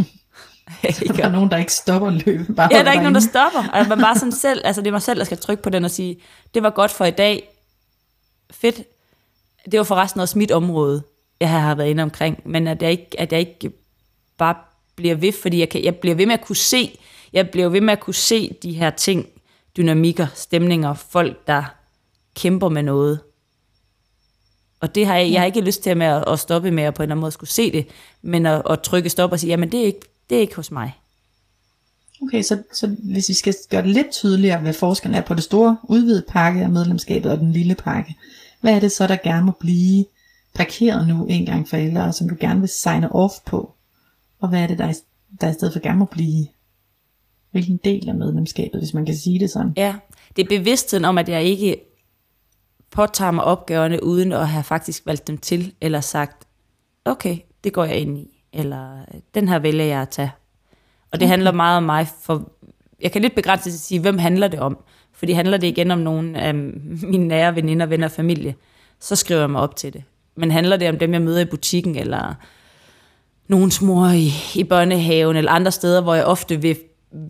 så der er nogen, der ikke stopper løbet. Bare ja, der er ikke nogen, der stopper. Altså, man bare sådan selv, altså det er mig selv, der skal trykke på den og sige, det var godt for i dag. Fedt. Det var forresten også mit område, jeg har været inde omkring. Men at jeg ikke, at jeg ikke bare bliver ved, fordi jeg, kan, jeg bliver ved med at kunne se, jeg bliver ved med at kunne se de her ting, dynamikker, stemninger, folk, der kæmper med noget. Og det har jeg, jeg har ikke lyst til med at, at stoppe med at på en eller anden måde skulle se det, men at, at trykke stop og sige, jamen det er ikke, det er ikke hos mig. Okay, så, så hvis vi skal gøre det lidt tydeligere, hvad forskellen er på det store udvidede pakke af medlemskabet og den lille pakke, hvad er det så, der gerne må blive parkeret nu en gang for alle, og som du gerne vil signe off på? Og hvad er det, der, der i stedet for gerne må blive hvilken del af medlemskabet, hvis man kan sige det sådan? Ja, det er bevidstheden om, at jeg ikke påtager mig opgaverne, uden at have faktisk valgt dem til, eller sagt, okay, det går jeg ind i, eller den her vælger jeg at tage. Og det okay. handler meget om mig, for jeg kan lidt begrænse til at sige, hvem handler det om? Fordi handler det igen om nogen af mine nære veninder, venner og familie, så skriver jeg mig op til det. Men handler det om dem, jeg møder i butikken, eller nogens mor i, i børnehaven, eller andre steder, hvor jeg ofte vil,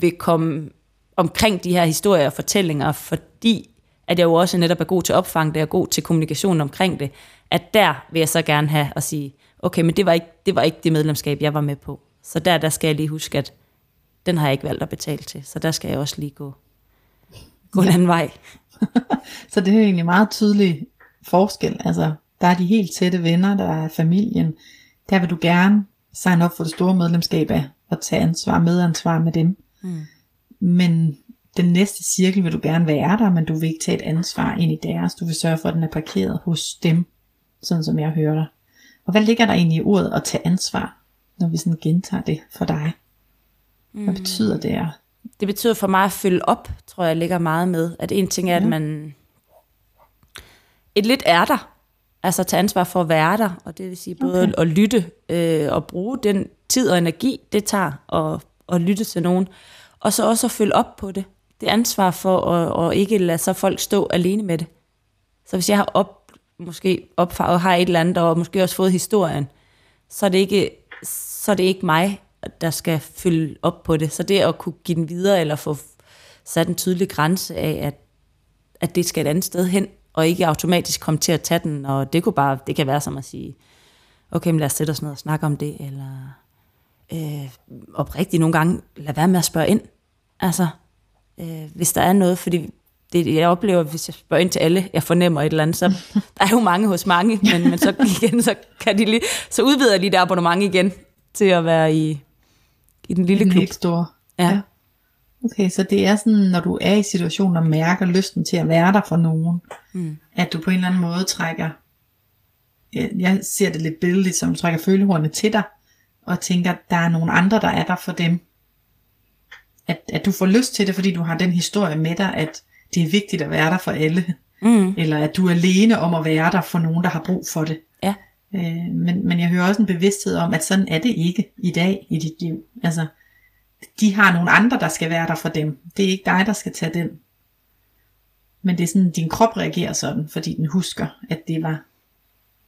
vil komme omkring de her historier og fortællinger, fordi at jeg jo også netop er god til opfang, det er god til kommunikation omkring det, at der vil jeg så gerne have at sige, okay, men det var ikke det, var ikke det medlemskab, jeg var med på. Så der, der skal jeg lige huske, at den har jeg ikke valgt at betale til, så der skal jeg også lige gå, gå ja. en anden vej. så det er egentlig meget tydelig forskel. Altså, der er de helt tætte venner, der er familien. Der vil du gerne signe op for det store medlemskab af at tage ansvar, medansvar med dem. Mm. Men den næste cirkel vil du gerne være der, men du vil ikke tage et ansvar ind i deres. Du vil sørge for, at den er parkeret hos dem, sådan som jeg hører dig. Og hvad ligger der egentlig i ordet at tage ansvar, når vi sådan gentager det for dig? Hvad mm. betyder det? Er? Det betyder for mig at følge op, tror jeg ligger meget med. At en ting er, ja. at man et lidt er der. Altså tage ansvar for at være der, og det vil sige både okay. at lytte øh, og bruge den tid og energi, det tager at, at lytte til nogen. Og så også at følge op på det det ansvar for at, at ikke lade så folk stå alene med det. Så hvis jeg har op, måske opfarvet og har et eller andet, og måske også fået historien, så er det ikke, så er det ikke mig, der skal følge op på det. Så det at kunne give den videre, eller få sat en tydelig grænse af, at, at det skal et andet sted hen, og ikke automatisk komme til at tage den, og det kunne bare, det kan være som at sige, okay, men lad os sætte os ned og snakke om det, eller øh, oprigtigt nogle gange, lad være med at spørge ind. Altså, øh, hvis der er noget, fordi det, jeg oplever, hvis jeg spørger ind til alle, jeg fornemmer et eller andet, så der er jo mange hos mange, men, men så igen, så, kan de lige, så udvider de det abonnement igen til at være i, i den lille den klub. Store. Ja. ja. Okay, så det er sådan, når du er i situationen og mærker lysten til at være der for nogen, mm. at du på en eller anden måde trækker jeg, ser det lidt billedligt, som trækker følehornene til dig, og tænker, der er nogle andre, der er der for dem. At, at du får lyst til det, fordi du har den historie med dig, at det er vigtigt at være der for alle. Mm. Eller at du er alene om at være der for nogen, der har brug for det. Ja. Øh, men, men jeg hører også en bevidsthed om, at sådan er det ikke i dag i dit liv. Altså, de har nogle andre, der skal være der for dem. Det er ikke dig, der skal tage den. Men det er sådan, din krop reagerer sådan, fordi den husker, at det var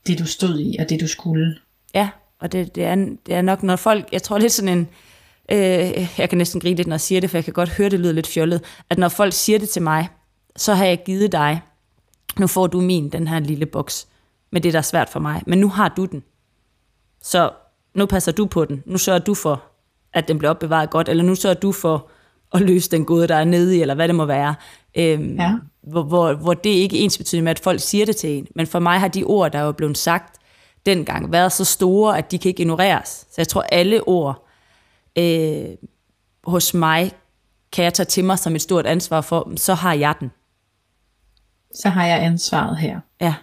det, du stod i, og det, du skulle. Ja, og det, det, er, det er nok, når folk, jeg tror lidt sådan en, øh, jeg kan næsten grine lidt, når jeg siger det, for jeg kan godt høre, det lyder lidt fjollet, at når folk siger det til mig, så har jeg givet dig, nu får du min, den her lille boks, med det, der er svært for mig, men nu har du den. Så nu passer du på den, nu sørger du for, at den bliver opbevaret godt, eller nu sørger du for at løse den gode, der er nede i, eller hvad det må være. Øhm, Ja. hvor, hvor, hvor det ikke ens betydning med, at folk siger det til en. Men for mig har de ord, der er jo blevet sagt dengang, været så store, at de kan ikke ignoreres. Så jeg tror, alle ord øh, hos mig kan jeg tage til mig som et stort ansvar for, så har jeg den. Så har jeg ansvaret her, Ja.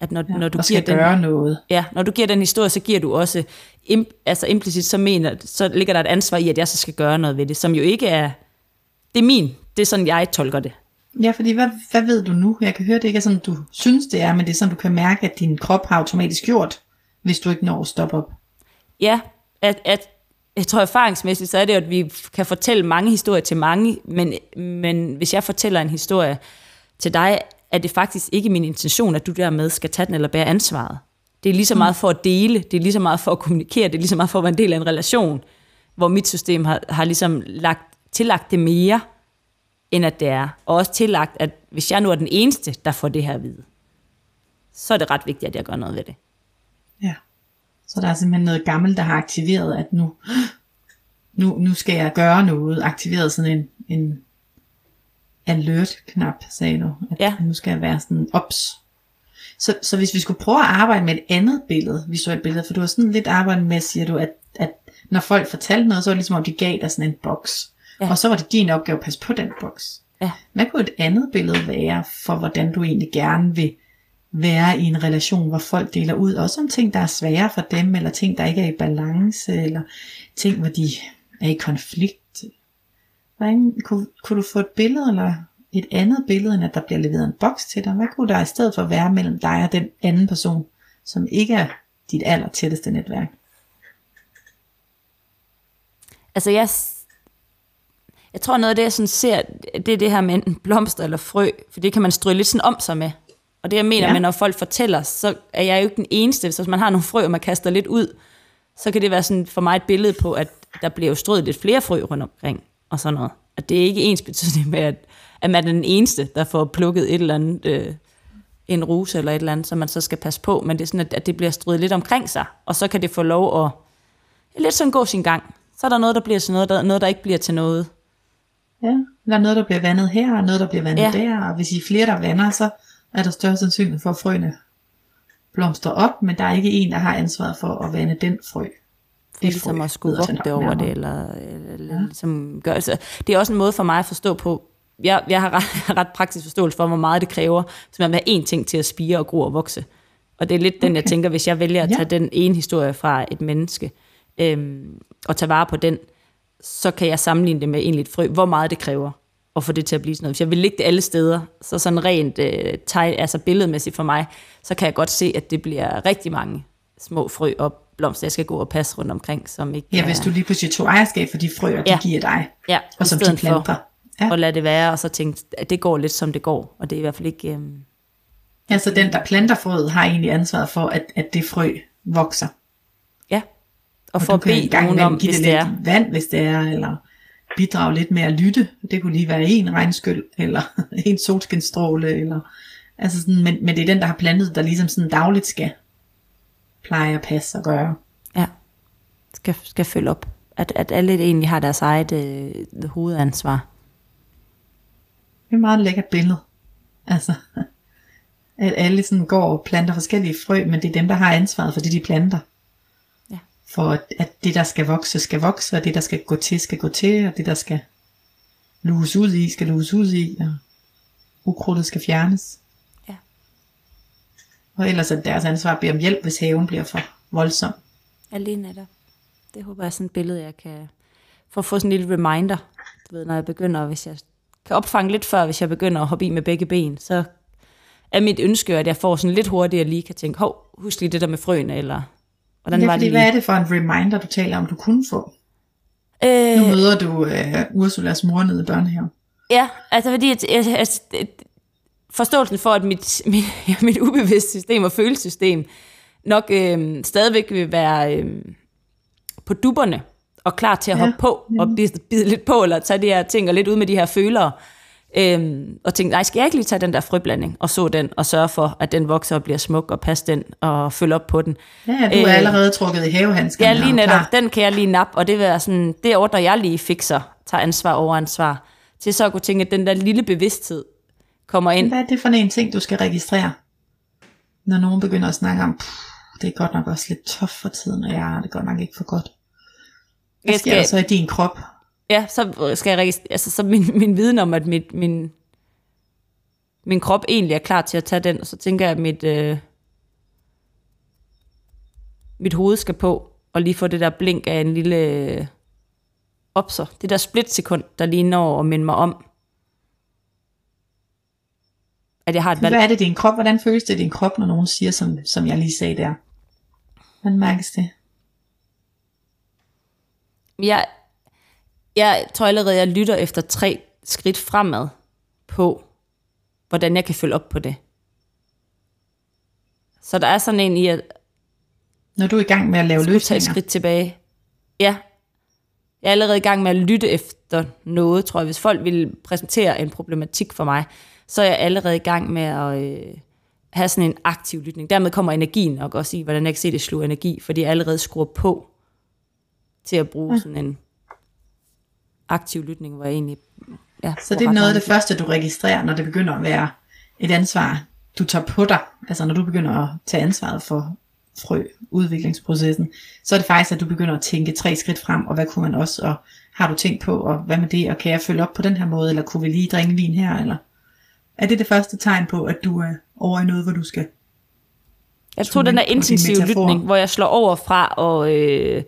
At når, ja. når du giver den, gøre noget. Ja, når du giver den historie, så giver du også, im, altså implicit, så, mener, så ligger der et ansvar i, at jeg så skal gøre noget ved det, som jo ikke er, det er min, det er sådan, jeg tolker det. Ja, fordi hvad, hvad ved du nu? Jeg kan høre, det ikke er sådan, du synes det er, men det er sådan, du kan mærke, at din krop har automatisk gjort, hvis du ikke når at stoppe op. Ja, at, at jeg tror erfaringsmæssigt, så er det at vi kan fortælle mange historier til mange, men, men hvis jeg fortæller en historie til dig, er det faktisk ikke min intention, at du dermed skal tage den eller bære ansvaret. Det er lige så meget for at dele, det er lige så meget for at kommunikere, det er lige så meget for at være en del af en relation, hvor mit system har, har ligesom lagt, tillagt det mere, end at det er. Og også tillagt, at hvis jeg nu er den eneste, der får det her at vide, så er det ret vigtigt, at jeg gør noget ved det. Ja. Så der er simpelthen noget gammelt, der har aktiveret, at nu, nu, nu skal jeg gøre noget. Aktiveret sådan en, en alert-knap, sagde du. At Ja. nu skal jeg være sådan ops. Så, så hvis vi skulle prøve at arbejde med et andet billede, visuelt billede, for du har sådan lidt arbejdet med, siger du, at, at når folk fortalte noget, så var det ligesom om, de gav dig sådan en boks. Ja. Og så var det din opgave at passe på den boks. Ja. Hvad kunne et andet billede være for, hvordan du egentlig gerne vil være i en relation, hvor folk deler ud, også om ting, der er svære for dem, eller ting, der ikke er i balance, eller ting, hvor de er i konflikt. Hvordan, kunne, kunne du få et billede, eller et andet billede, end at der bliver leveret en boks til dig? Hvad kunne der i stedet for være mellem dig og den anden person, som ikke er dit aller tætteste netværk? Altså jeg, jeg tror noget af det, jeg sådan ser, det er det her med enten blomster eller frø, for det kan man strø lidt sådan om sig med. Og det jeg mener ja. Med, når folk fortæller, så er jeg jo ikke den eneste. Hvis man har nogle frø, og man kaster lidt ud, så kan det være sådan for mig et billede på, at der bliver jo strøget lidt flere frø rundt omkring, og sådan noget. At det er ikke ens betydning med, at, at man er den eneste, der får plukket et eller andet, øh, en ruse eller et eller andet, som man så skal passe på, men det er sådan, at, at det bliver strøget lidt omkring sig, og så kan det få lov at lidt sådan gå sin gang. Så er der noget, der bliver til noget, der, noget, der ikke bliver til noget. Ja, der er noget, der bliver vandet her, og noget, der bliver vandet ja. der, og hvis I er flere, der vander, så er der større sandsynlighed for, at frøene blomstrer op, men der er ikke en, der har ansvaret for at vande den frø. Det ligesom at skulle vogte over det, eller, eller, eller ja. ligesom gør, altså, det er også en måde for mig at forstå på, jeg, jeg har ret, ret praktisk forståelse for, hvor meget det kræver, hvis man vil have én ting til at spire og gro og vokse. Og det er lidt den, jeg Okay. tænker, hvis jeg vælger at Ja. tage den ene historie fra et menneske, øhm, og tage vare på den, så kan jeg sammenligne det med egentlig et frø, hvor meget det kræver at få det til at blive sådan noget. Hvis jeg vil lægge det alle steder, så sådan rent øh, teg, altså billedmæssigt for mig, så kan jeg godt se, at det bliver rigtig mange små frø og blomster, jeg skal gå og passe rundt omkring, som ikke Ja, er- hvis du lige pludselig tog ejerskab for de frøer, de Ja. giver dig, Ja, og som de stedet for planter. Ja. at lade det være, og så tænke, at det går lidt som det går, og det er i hvert fald ikke... Øhm, Altså den, der planter frøet, har egentlig ansvaret for, at, at det frø vokser. ja, og Og for at bede nogen om, give hvis det det lidt er. vand, hvis det er, eller bidrage lidt med at lytte. Det kunne lige være en regnskyld, eller en solskinstråle, eller altså sådan, men, men det er den, der har plantet, der ligesom sådan dagligt skal pleje og passe og gøre. Ja, skal, skal følge op. At, at alle egentlig har deres eget øh, hovedansvar. Det er et meget lækkert billede. Altså, at alle sådan går og planter forskellige frø, men det er dem, der har ansvaret for det, de planter. Ja. For at, at det, der skal vokse, skal vokse, og det, der skal gå til, skal gå til, og det, der skal luges ud i, skal luges ud i, og ukrudtet skal fjernes. Og ellers er det deres ansvar at bede om hjælp, hvis haven bliver for voldsom. Alene er der. Det håber jeg er sådan et billede, jeg kan få få sådan en lille reminder. Du ved, når jeg begynder, hvis jeg kan opfange lidt før, hvis jeg begynder at hoppe i med begge ben, så er mit ønske, at jeg får sådan lidt hurtigere lige kan tænke, hov, husk lige det der med frøene, eller hvordan Ja, var det hvad lige? er det for en reminder, du taler om, du kunne få? Nu Øh, møder du uh, Ursulas mor nede i børnehaven. ja, altså fordi at, jeg, altså, forståelsen for, at mit, mit, ja, mit ubevidste system og følelsessystem nok øh, stadigvæk vil være øh, på dupperne og klar til at Ja, hoppe på og bide, bide lidt på, eller tage de her ting og lidt ud med de her følere. Øhm, og tænkte, nej, skal jeg ikke lige tage den der frøblanding og så den, og sørge for, at den vokser og bliver smuk, og passe den, og følge op på den. Ja, du er Øh, allerede trukket i havehandskerne. Ja, lige netop. klar. Den kan jeg lige nappe, og det vil være sådan, det ordner jeg lige fikser, tager ansvar over ansvar. Til så at kunne tænke, at den der lille bevidsthed kommer ind. Hvad er det for en ting, du skal registrere? Når nogen begynder at snakke om, "Puh, det er godt nok også lidt tough for tiden, og jeg har det godt nok ikke for godt. Hvad Jeg sker der skal, så i din krop? ja, så skal jeg registrere, altså så min, min viden om, at mit, min, min krop egentlig er klar til at tage den, og så tænker jeg, at mit, øh, mit hoved skal på, og lige få det der blink af en lille øh, opser. Det der splitsekund, der lige når at minde mig om, at jeg har et valg. Hvad er det i din krop? Hvordan føles det i din krop, når nogen siger, som, som jeg lige sagde der? Hvordan mærkes det? Jeg, jeg tror allerede, jeg lytter efter tre skridt fremad på, hvordan jeg kan følge op på det. Så der er sådan en i at Når du er i gang med at lave skulle tage et løsninger. skridt tilbage. Ja, jeg er allerede i gang med at lytte efter noget, tror jeg. Hvis folk vil præsentere en problematik for mig, så er jeg allerede i gang med at øh, have sådan en aktiv lytning. Dermed kommer energien nok også i, hvordan jeg kan se det sluge energi, fordi jeg allerede skruer på til at bruge sådan en aktiv lytning, hvor jeg egentlig... Ja, Så det er noget af det første, du registrerer, når det begynder at være et ansvar, du tager på dig. Altså når du begynder at tage ansvaret for frø, udviklingsprocessen, så er det faktisk, at du begynder at tænke tre skridt frem, og hvad kunne man også, og har du tænkt på, og hvad med det, og kan jeg følge op på den her måde, eller kunne vi lige drikke vin her, eller er det det første tegn på, at du er over i noget, hvor du skal Jeg tror, den intensive metafor. lytning, hvor jeg slår over fra og... Øh,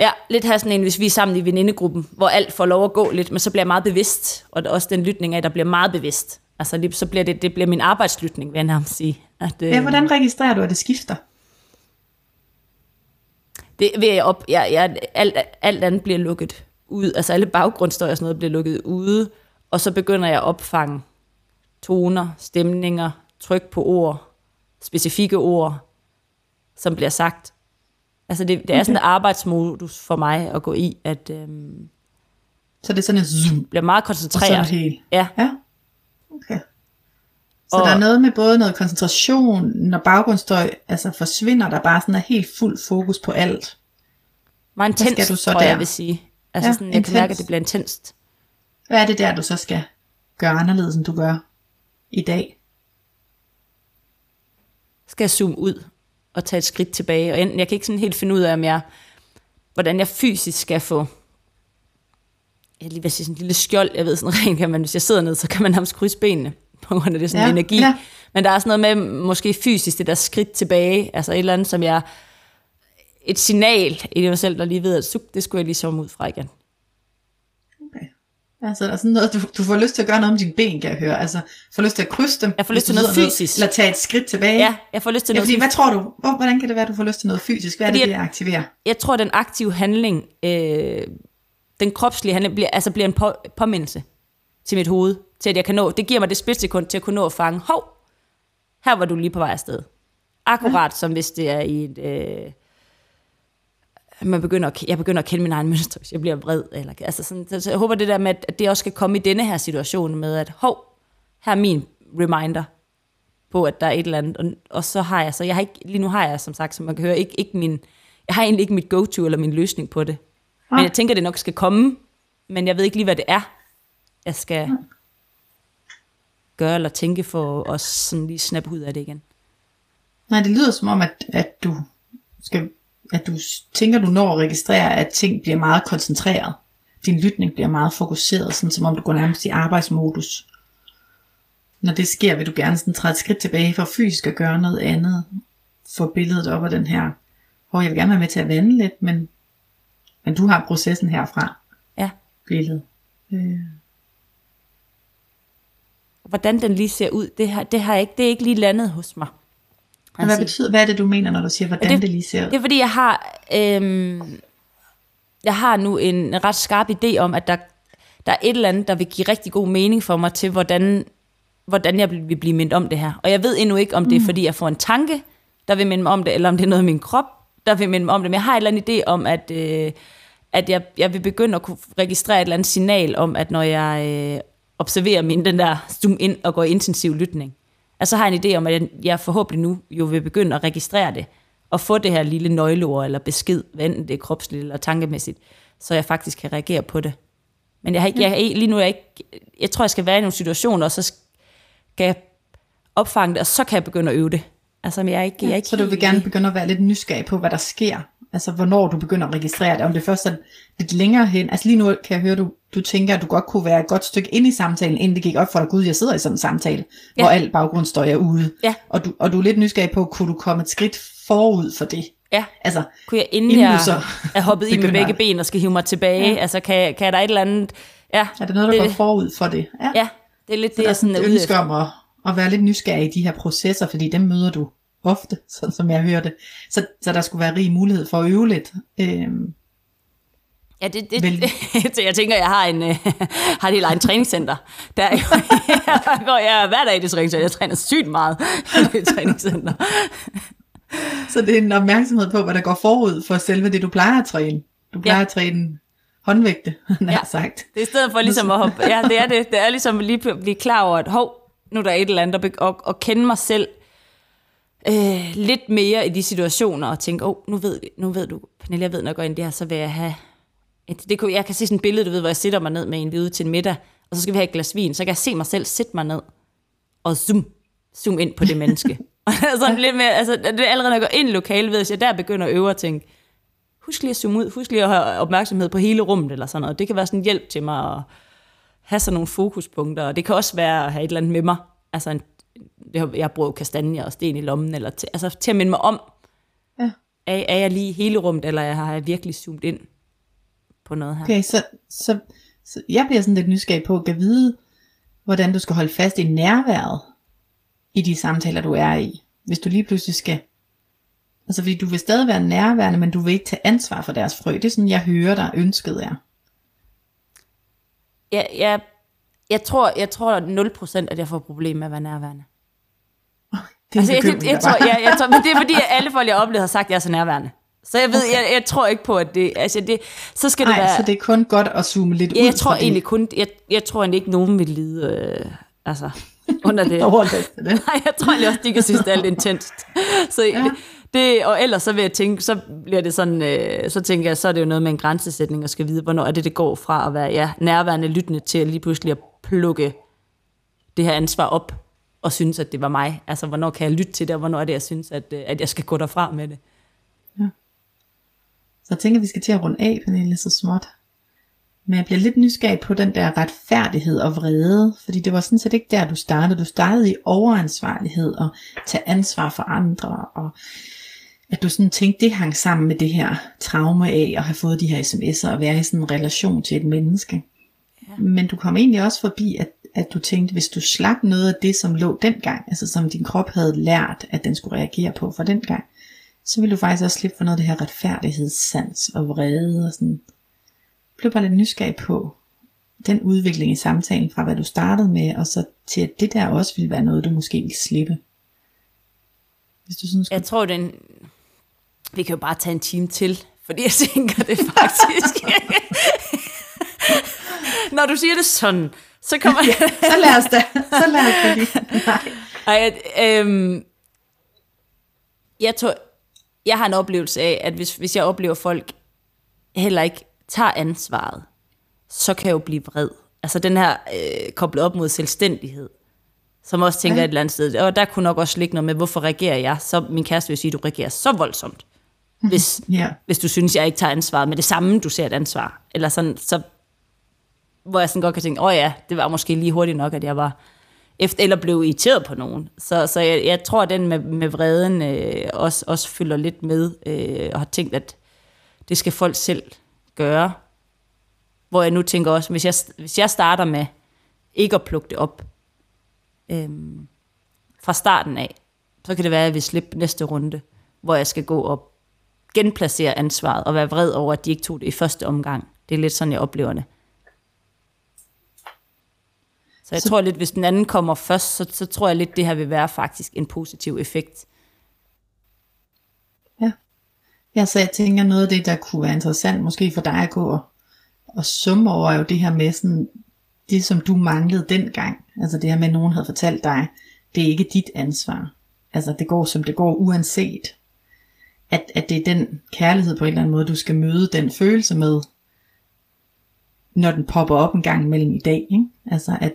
ja, lidt have sådan en, hvis vi er sammen i venindegruppen, hvor alt får lov at gå lidt, men så bliver jeg meget bevidst, og det er også den lytning af, der bliver meget bevidst. Altså, så bliver det, det bliver min arbejdslytning, vil jeg nærmest sige. At, øh, Ja, hvordan registrerer du, at det skifter? Det vil jeg op. Jeg, jeg, alt, alt andet bliver lukket ud. Altså alle baggrundsstøj og sådan noget bliver lukket ude. Og så begynder jeg at opfange toner, stemninger, tryk på ord, specifikke ord, som bliver sagt. Altså det, det er sådan en arbejdsmodus for mig at gå i, at øhm, Så det er sådan en zoom, bliver meget og er koncentreret. det helt. Ja, Ja, okay. Så Og- der er noget med både noget koncentration, når baggrundsstøj altså forsvinder, der bare sådan er helt fuld fokus på alt. meget skal intens, du så tror der? jeg vil sige. Altså Ja, sådan, jeg kan intens. mærke, at det bliver intenst. Hvad er det der, du så skal gøre anderledes, end du gør i dag? skal jeg zoome ud og tage et skridt tilbage. Og enten, jeg kan ikke sådan helt finde ud af, om jeg, hvordan jeg fysisk skal få, jeg lige vil sige sådan en lille skjold, jeg ved sådan rent, kan man, hvis jeg sidder ned, så kan man nærmest krydse benene, på grund af det sådan Ja, energi. ja. Men der er sådan noget med, måske fysisk, det der skridt tilbage, altså et eller andet, som jeg, et signal i mig selv, der lige ved, at suk, det skulle jeg lige somme ud fra igen. Altså, der er sådan noget, du, du får lyst til at gøre noget med dine ben, kan jeg høre. Altså, får lyst til at krydse dem. Jeg får lyst til noget fysisk. Eller tage et skridt tilbage. Ja, jeg får lyst til ja noget fordi, hvad tror du? Hvor, hvordan kan det være, at du får lyst til noget fysisk? Hvad er Fordi det, at- det aktiverer? jeg tror, at den aktive handling, øh, den kropslige handling, bliver, altså bliver en på, påmindelse til mit hoved, til at jeg kan nå, det giver mig det splitsekund til at kunne nå at fange, hov, her var du lige på vej afsted. Akkurat ja. som hvis det er i et, øh, man begynder at, jeg begynder at kende min egen mønster, hvis jeg bliver vred. Eller, altså sådan, så, jeg håber det der med, at det også skal komme i denne her situation med, at hov, her er min reminder på, at der er et eller andet. Og, og så har jeg, så jeg har ikke, lige nu har jeg som sagt, som man kan høre, ikke, ikke min, jeg har egentlig ikke mit go-to eller min løsning på det. Men jeg tænker, det nok skal komme, men jeg ved ikke lige, hvad det er, jeg skal gøre eller tænke for at sådan lige snappe ud af det igen. Nej, det lyder som om, at, at du skal, at du tænker, du når at registrere, at ting bliver meget koncentreret. Din lytning bliver meget fokuseret, sådan som om du går nærmest i arbejdsmodus. når det sker, vil du gerne sådan træde et skridt tilbage for fysisk at gøre noget andet. Få billedet op af den her, hvor jeg vil gerne være med til at vande lidt, men, men du har processen herfra. Ja. Billedet. Øh. Hvordan den lige ser ud, det har, det har ikke, det er ikke lige landet hos mig. Og hvad betyder, hvad er det du mener, når du siger, hvordan det, det lige ser ud? Det er fordi, jeg har, øhm, jeg har nu en ret skarp idé om, at der, der er et eller andet, der vil give rigtig god mening for mig til, hvordan, hvordan jeg vil blive mindet om det her. Og jeg ved endnu ikke, om det er, fordi jeg får en tanke, der vil minde mig om det, eller om det er noget i min krop, der vil minde mig om det. Men jeg har en eller anden idé om, at, øh, at jeg, jeg vil begynde at kunne registrere et eller andet signal om, at når jeg øh, observerer min den der zoom ind og går i intensiv lytning, altså har jeg en idé om, at jeg, forhåbentlig nu jo vil begynde at registrere det, og få det her lille nøgleord eller besked, hvad enten det er kropsligt eller tankemæssigt, så jeg faktisk kan reagere på det. Men jeg har ikke, jeg, jeg, lige nu er jeg ikke, jeg tror, jeg skal være i nogle situationer, og så skal jeg opfange det, og så kan jeg begynde at øve det. Altså, men jeg er ikke, jeg er ikke så du vil gerne begynde at være lidt nysgerrig på, hvad der sker? Altså, hvornår du begynder at registrere det? Om det først er lidt længere hen? Altså, lige nu kan jeg høre, du, du tænker, at du godt kunne være et godt stykke ind i samtalen, inden det gik op for dig, gud, jeg sidder i sådan en samtale, ja. hvor al baggrundsstøj er ude. Ja. Og, du, og du er lidt nysgerrig på, kunne du komme et skridt forud for det? Ja, Altså, kunne jeg inden, inden jeg så er hoppet i med begge ben og skal hive mig tilbage, ja. altså kan, kan der et eller andet, ja, er det noget, der det, går forud for det? Ja. ja, det er lidt Så det, der er sådan et ønske om at, at være lidt nysgerrig i de her processer, fordi dem møder du ofte, sådan som jeg hørte. Så, så der skulle være rig mulighed for at øve lidt. Øhm, Ja, det, det, Vel- det, jeg tænker, jeg har en, øh, har et helt egen træningscenter. Der er jo, jeg går jeg er hver dag i det træningscenter. Jeg træner sygt meget i det træningscenter. så det er en opmærksomhed på, hvad der går forud for selve det, du plejer at træne. Du plejer Ja. at træne håndvægte, han Ja. har sagt. Det er i stedet for ligesom at hoppe, ja, det er det. Det er ligesom at lige blive klar over, at hov, nu er der et eller andet, og, og, og kende mig selv øh, lidt mere i de situationer, og tænke, åh, oh, nu ved, nu ved du, Pernille, jeg ved, når jeg går ind i det her, så vil jeg have, et, det kunne, jeg kan se sådan et billede, du ved, hvor jeg sætter mig ned med en ude til en middag, og så skal vi have et glas vin, så kan jeg se mig selv sætte mig ned, og zoom, zoom ind på det menneske. og sådan lidt mere, altså, det er allerede, når jeg går ind i lokalet, ved jeg, jeg der begynder at øve og tænke, husk lige at zoome ud, husk lige at have opmærksomhed på hele rummet, eller sådan noget. Det kan være sådan en hjælp til mig at have sådan nogle fokuspunkter, og det kan også være at have et eller andet med mig. Altså, en, har- jeg bruger kastanjer og sten i lommen, eller til, altså til at minde mig om, Ja. er, er jeg lige hele rummet, eller har jeg virkelig zoomet ind på noget her? Okay, så, så, så jeg bliver sådan lidt nysgerrig på at vide, hvordan du skal holde fast i nærværet i de samtaler, du er i. Hvis du lige pludselig skal... Altså fordi du vil stadig være nærværende, men du vil ikke tage ansvar for deres frø. Det er sådan, jeg hører dig ønsket er. Jeg, jeg, jeg, tror, jeg tror 0% at jeg får problemer med at være nærværende. Det er Altså, jeg, jeg, jeg, tror, jeg, jeg tror, men det er fordi, at alle folk, jeg har oplevet, har sagt, at jeg er så nærværende. Så jeg ved, okay. jeg, jeg tror ikke på, at det... Altså, det så skal det være... så det er kun godt at zoome lidt Ja, ud jeg tror fra det. egentlig kun, jeg, jeg tror egentlig ikke, nogen vil lide øh, altså, under det. Overlast det. Nej, jeg tror egentlig også, de kan synes, det er alt intenst. Så ja. det, og ellers så vil jeg tænke, så bliver det sådan, øh, så tænker jeg, så er det jo noget med en grænsesætning, og skal vide, hvornår er det, det går fra at være ja, nærværende, lyttende til lige pludselig at plukke det her ansvar op, og synes, at det var mig. Altså, hvornår kan jeg lytte til det, og hvornår er det, jeg synes, at, øh, at jeg skal gå derfra med det. Ja. Så jeg tænker, at vi skal til at runde af, Pernille, så småt. Men jeg bliver lidt nysgerrig på den der retfærdighed og vrede, fordi det var sådan set ikke der, du startede. Du startede i overansvarlighed og tage ansvar for andre, og at du sådan tænkte, det hang sammen med det her traume af at have fået de her sms'er og være i sådan en relation til et menneske. Ja. Men du kom egentlig også forbi, at, at du tænkte, hvis du slap noget af det, som lå dengang, altså som din krop havde lært, at den skulle reagere på for dengang, så vil du faktisk også slippe for noget af det her retfærdighedssans og vrede og sådan. Jeg blev bare lidt nysgerrig på den udvikling i samtalen fra hvad du startede med, og så til at det der også ville være noget, du måske ville slippe. Hvis du sådan skulle... Jeg tror, den... Vi kan jo bare tage en time til, fordi jeg tænker det faktisk. Når du siger det sådan, så kommer jeg... Så lad os da, så lad os da lige. Nej. Ej, øhm, jeg tror, jeg har en oplevelse af, at hvis, hvis jeg oplever, at folk heller ikke tager ansvaret, så kan jeg jo blive vred. Altså den her øh, koblet op mod selvstændighed, som også tænker Ja. ja. et eller andet sted, og der kunne nok også ligge noget med, hvorfor reagerer jeg? Så min kæreste vil sige, at du reagerer så voldsomt, hvis, Ja. hvis du synes, jeg ikke tager ansvar med det samme, du ser et ansvar. Eller sådan, så, hvor jeg sådan godt kan tænke, åh oh ja, det var måske lige hurtigt nok, at jeg var efter, eller blev irriteret på nogen. Så, så jeg, jeg tror, at den med, med vreden øh, også, også fylder lidt med, øh, og har tænkt, at det skal folk selv gøre. Hvor jeg nu tænker også, hvis jeg, hvis jeg starter med ikke at plukke det op øh, fra starten af, så kan det være, at vi slipper næste runde, hvor jeg skal gå og genplacere ansvaret og være vred over, at de ikke tog det i første omgang. Det er lidt sådan, jeg oplever det. Så jeg så, tror lidt, hvis den anden kommer først, så, så tror jeg lidt, det her vil være faktisk en positiv effekt. Ja. Ja, så jeg tænker noget af det, der kunne være interessant måske for dig at gå og, og summe over, er jo det her med sådan, det som du manglede dengang. Altså det her med, at nogen havde fortalt dig, det er ikke dit ansvar. Altså det går som det går uanset. At, at det er den kærlighed på en eller anden måde, du skal møde den følelse med, når den popper op en gang mellem i dag. Ikke? Altså at,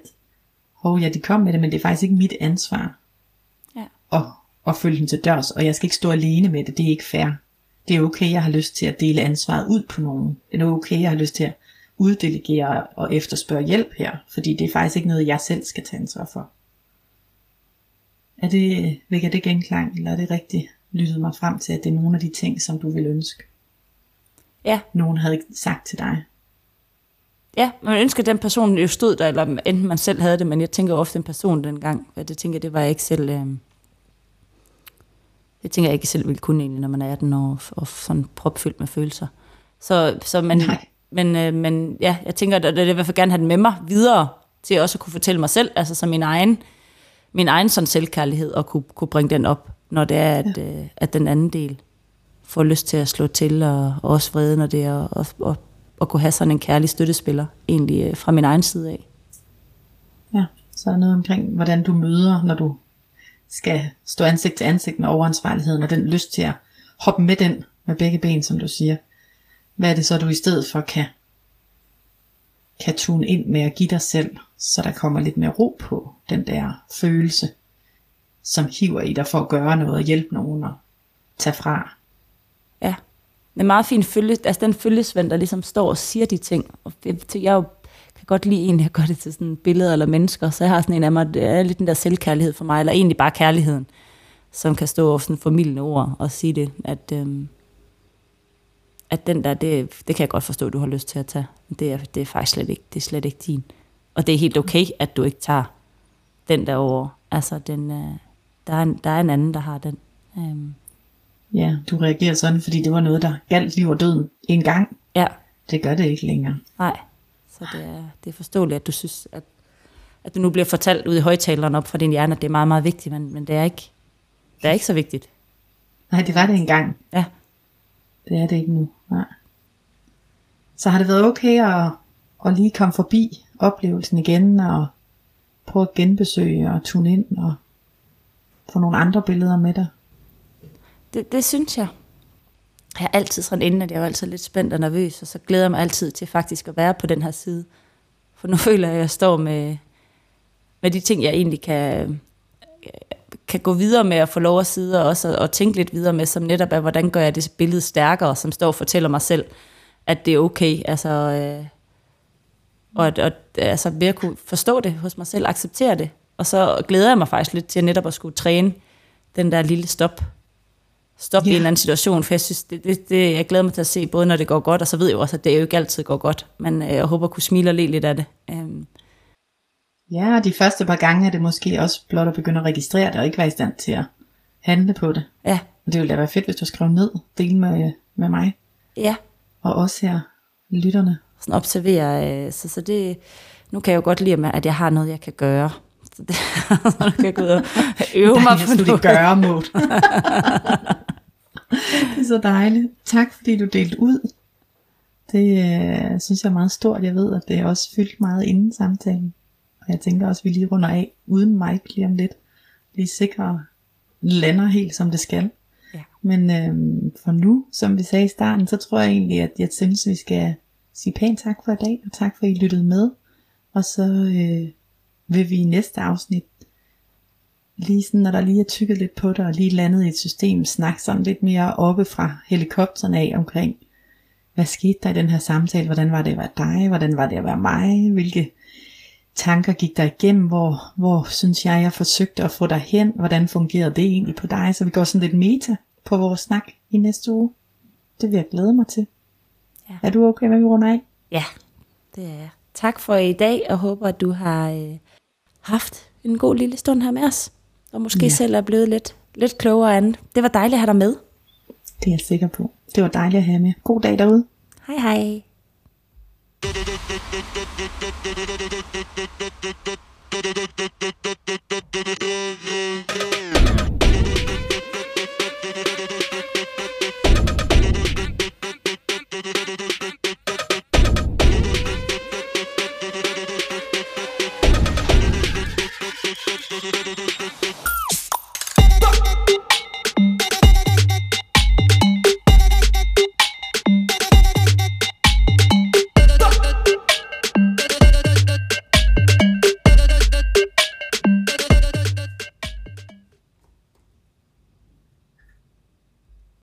hov ja, de kom med det, men det er faktisk ikke mit ansvar ja. at, at følge den til dørs, og jeg skal ikke stå alene med det, det er ikke fair. Det er okay, jeg har lyst til at dele ansvaret ud på nogen. Det er okay, jeg har lyst til at uddelegere og efterspørge hjælp her, fordi det er faktisk ikke noget, jeg selv skal tage ansvar for. Er det, vækker det genklang, eller er det rigtigt lyttet mig frem til, at det er nogle af de ting, som du vil ønske? Ja. Nogen havde sagt til dig. Ja, man ønsker, at den person jo stod der, eller enten man selv havde det, men jeg tænker ofte en person dengang. Ja, det tænker jeg, det var jeg ikke selv... Øh, det tænker jeg ikke selv ville kunne egentlig, når man er 18 år og sådan propfyldt med følelser. Så, så man, men, øh, men ja, jeg tænker, at jeg vil i hvert fald gerne have den med mig videre, til også at kunne fortælle mig selv, altså som min egen, min egen sådan selvkærlighed, og kunne, kunne bringe den op, når det er, at, ja. øh, at den anden del får lyst til at slå til, og, og også vrede, når det er, og, og at kunne have sådan en kærlig støttespiller, egentlig øh, fra min egen side af. Ja, så er noget omkring, hvordan du møder, når du skal stå ansigt til ansigt med overansvarligheden, og den lyst til at hoppe med den, med begge ben, som du siger. Hvad er det så, du i stedet for kan, kan tune ind med at give dig selv, så der kommer lidt mere ro på den der følelse, som hiver i dig for at gøre noget og hjælpe nogen og tage fra en meget fin følge, altså den følgesvend, der ligesom står og siger de ting. Og jeg, jeg kan godt lide egentlig jeg gør det til sådan billeder eller mennesker, så jeg har sådan en af mig, det er lidt den der selvkærlighed for mig, eller egentlig bare kærligheden, som kan stå over sådan formidlende ord og sige det, at, øhm, at den der, det, det kan jeg godt forstå, du har lyst til at tage. Det er, det er faktisk slet ikke, det er slet ikke din. Og det er helt okay, at du ikke tager den der over. Altså, den, øh, der, er en, der er en anden, der har den. Øhm, Ja, du reagerer sådan, fordi det var noget, der galt liv og døden en gang. Ja. Det gør det ikke længere. Nej, så det er, det er forståeligt, at du synes, at, at du nu bliver fortalt ud i højtaleren op fra din hjerne, at det er meget, meget vigtigt, men, men det, er ikke, det er ikke så vigtigt. Nej, det var det engang. Ja. Det er det ikke nu. Nej. Så har det været okay at, at lige komme forbi oplevelsen igen, og prøve at genbesøge og tune ind, og få nogle andre billeder med dig? Det, det synes jeg. Jeg er altid sådan inden, at jeg er altid lidt spændt og nervøs, og så glæder jeg mig altid til faktisk at være på den her side. For nu føler jeg, at jeg står med, med de ting, jeg egentlig kan, kan gå videre med at få lov at sidde og også og tænke lidt videre med, som netop er, hvordan gør jeg det billede stærkere, som står og fortæller mig selv, at det er okay. Altså, øh, og, og altså, ved at kunne forstå det hos mig selv, acceptere det. Og så glæder jeg mig faktisk lidt til netop at skulle træne den der lille stop stoppe yeah. i en eller anden situation, for jeg synes, det, det, det, jeg glæder mig til at se, både når det går godt, og så ved jeg jo også, at det jo ikke altid går godt, men øh, jeg håber at kunne smile og le lidt af det. Um. Ja, og de første par gange er det måske også blot at begynde at registrere det, og ikke være i stand til at handle på det. Ja. Og det ville da være fedt, hvis du skrev ned, del med, med mig. Ja. Og også her, lytterne. Sådan observere, øh, så, så det, nu kan jeg jo godt lide, at jeg har noget, jeg kan gøre. Så, det, så kan jeg gå ud og øve mig på det. gøre mod. det er så dejligt. Tak fordi du delte ud. Det øh, synes jeg er meget stort. Jeg ved, at det er også fyldt meget inden samtalen. Og jeg tænker også, at vi lige runder af uden mig lige om lidt. Lige sikre lander helt som det skal. Ja. Men øh, for nu, som vi sagde i starten, så tror jeg egentlig, at jeg synes, vi skal sige pænt tak for i dag, og tak for at I lyttede med. Og så øh, vil vi i næste afsnit, lige sådan, når der lige er tykket lidt på det, og lige landet i et system, snakke sådan lidt mere oppe fra helikopteren af omkring, hvad skete der i den her samtale, hvordan var det at være dig, hvordan var det at være mig, hvilke tanker gik der igennem, hvor, hvor synes jeg, jeg forsøgte at få dig hen, hvordan fungerede det egentlig på dig, så vi går sådan lidt meta på vores snak i næste uge. Det vil jeg glæde mig til. Ja. Er du okay med, at vi runder af? Ja, det er jeg. Tak for i dag, og håber, at du har øh, haft en god lille stund her med os, og måske ja. Selv er blevet lidt, lidt klogere andet. Det var dejligt at have dig med. Det er jeg sikker på. Det var dejligt at have med. God dag derude. Hej hej.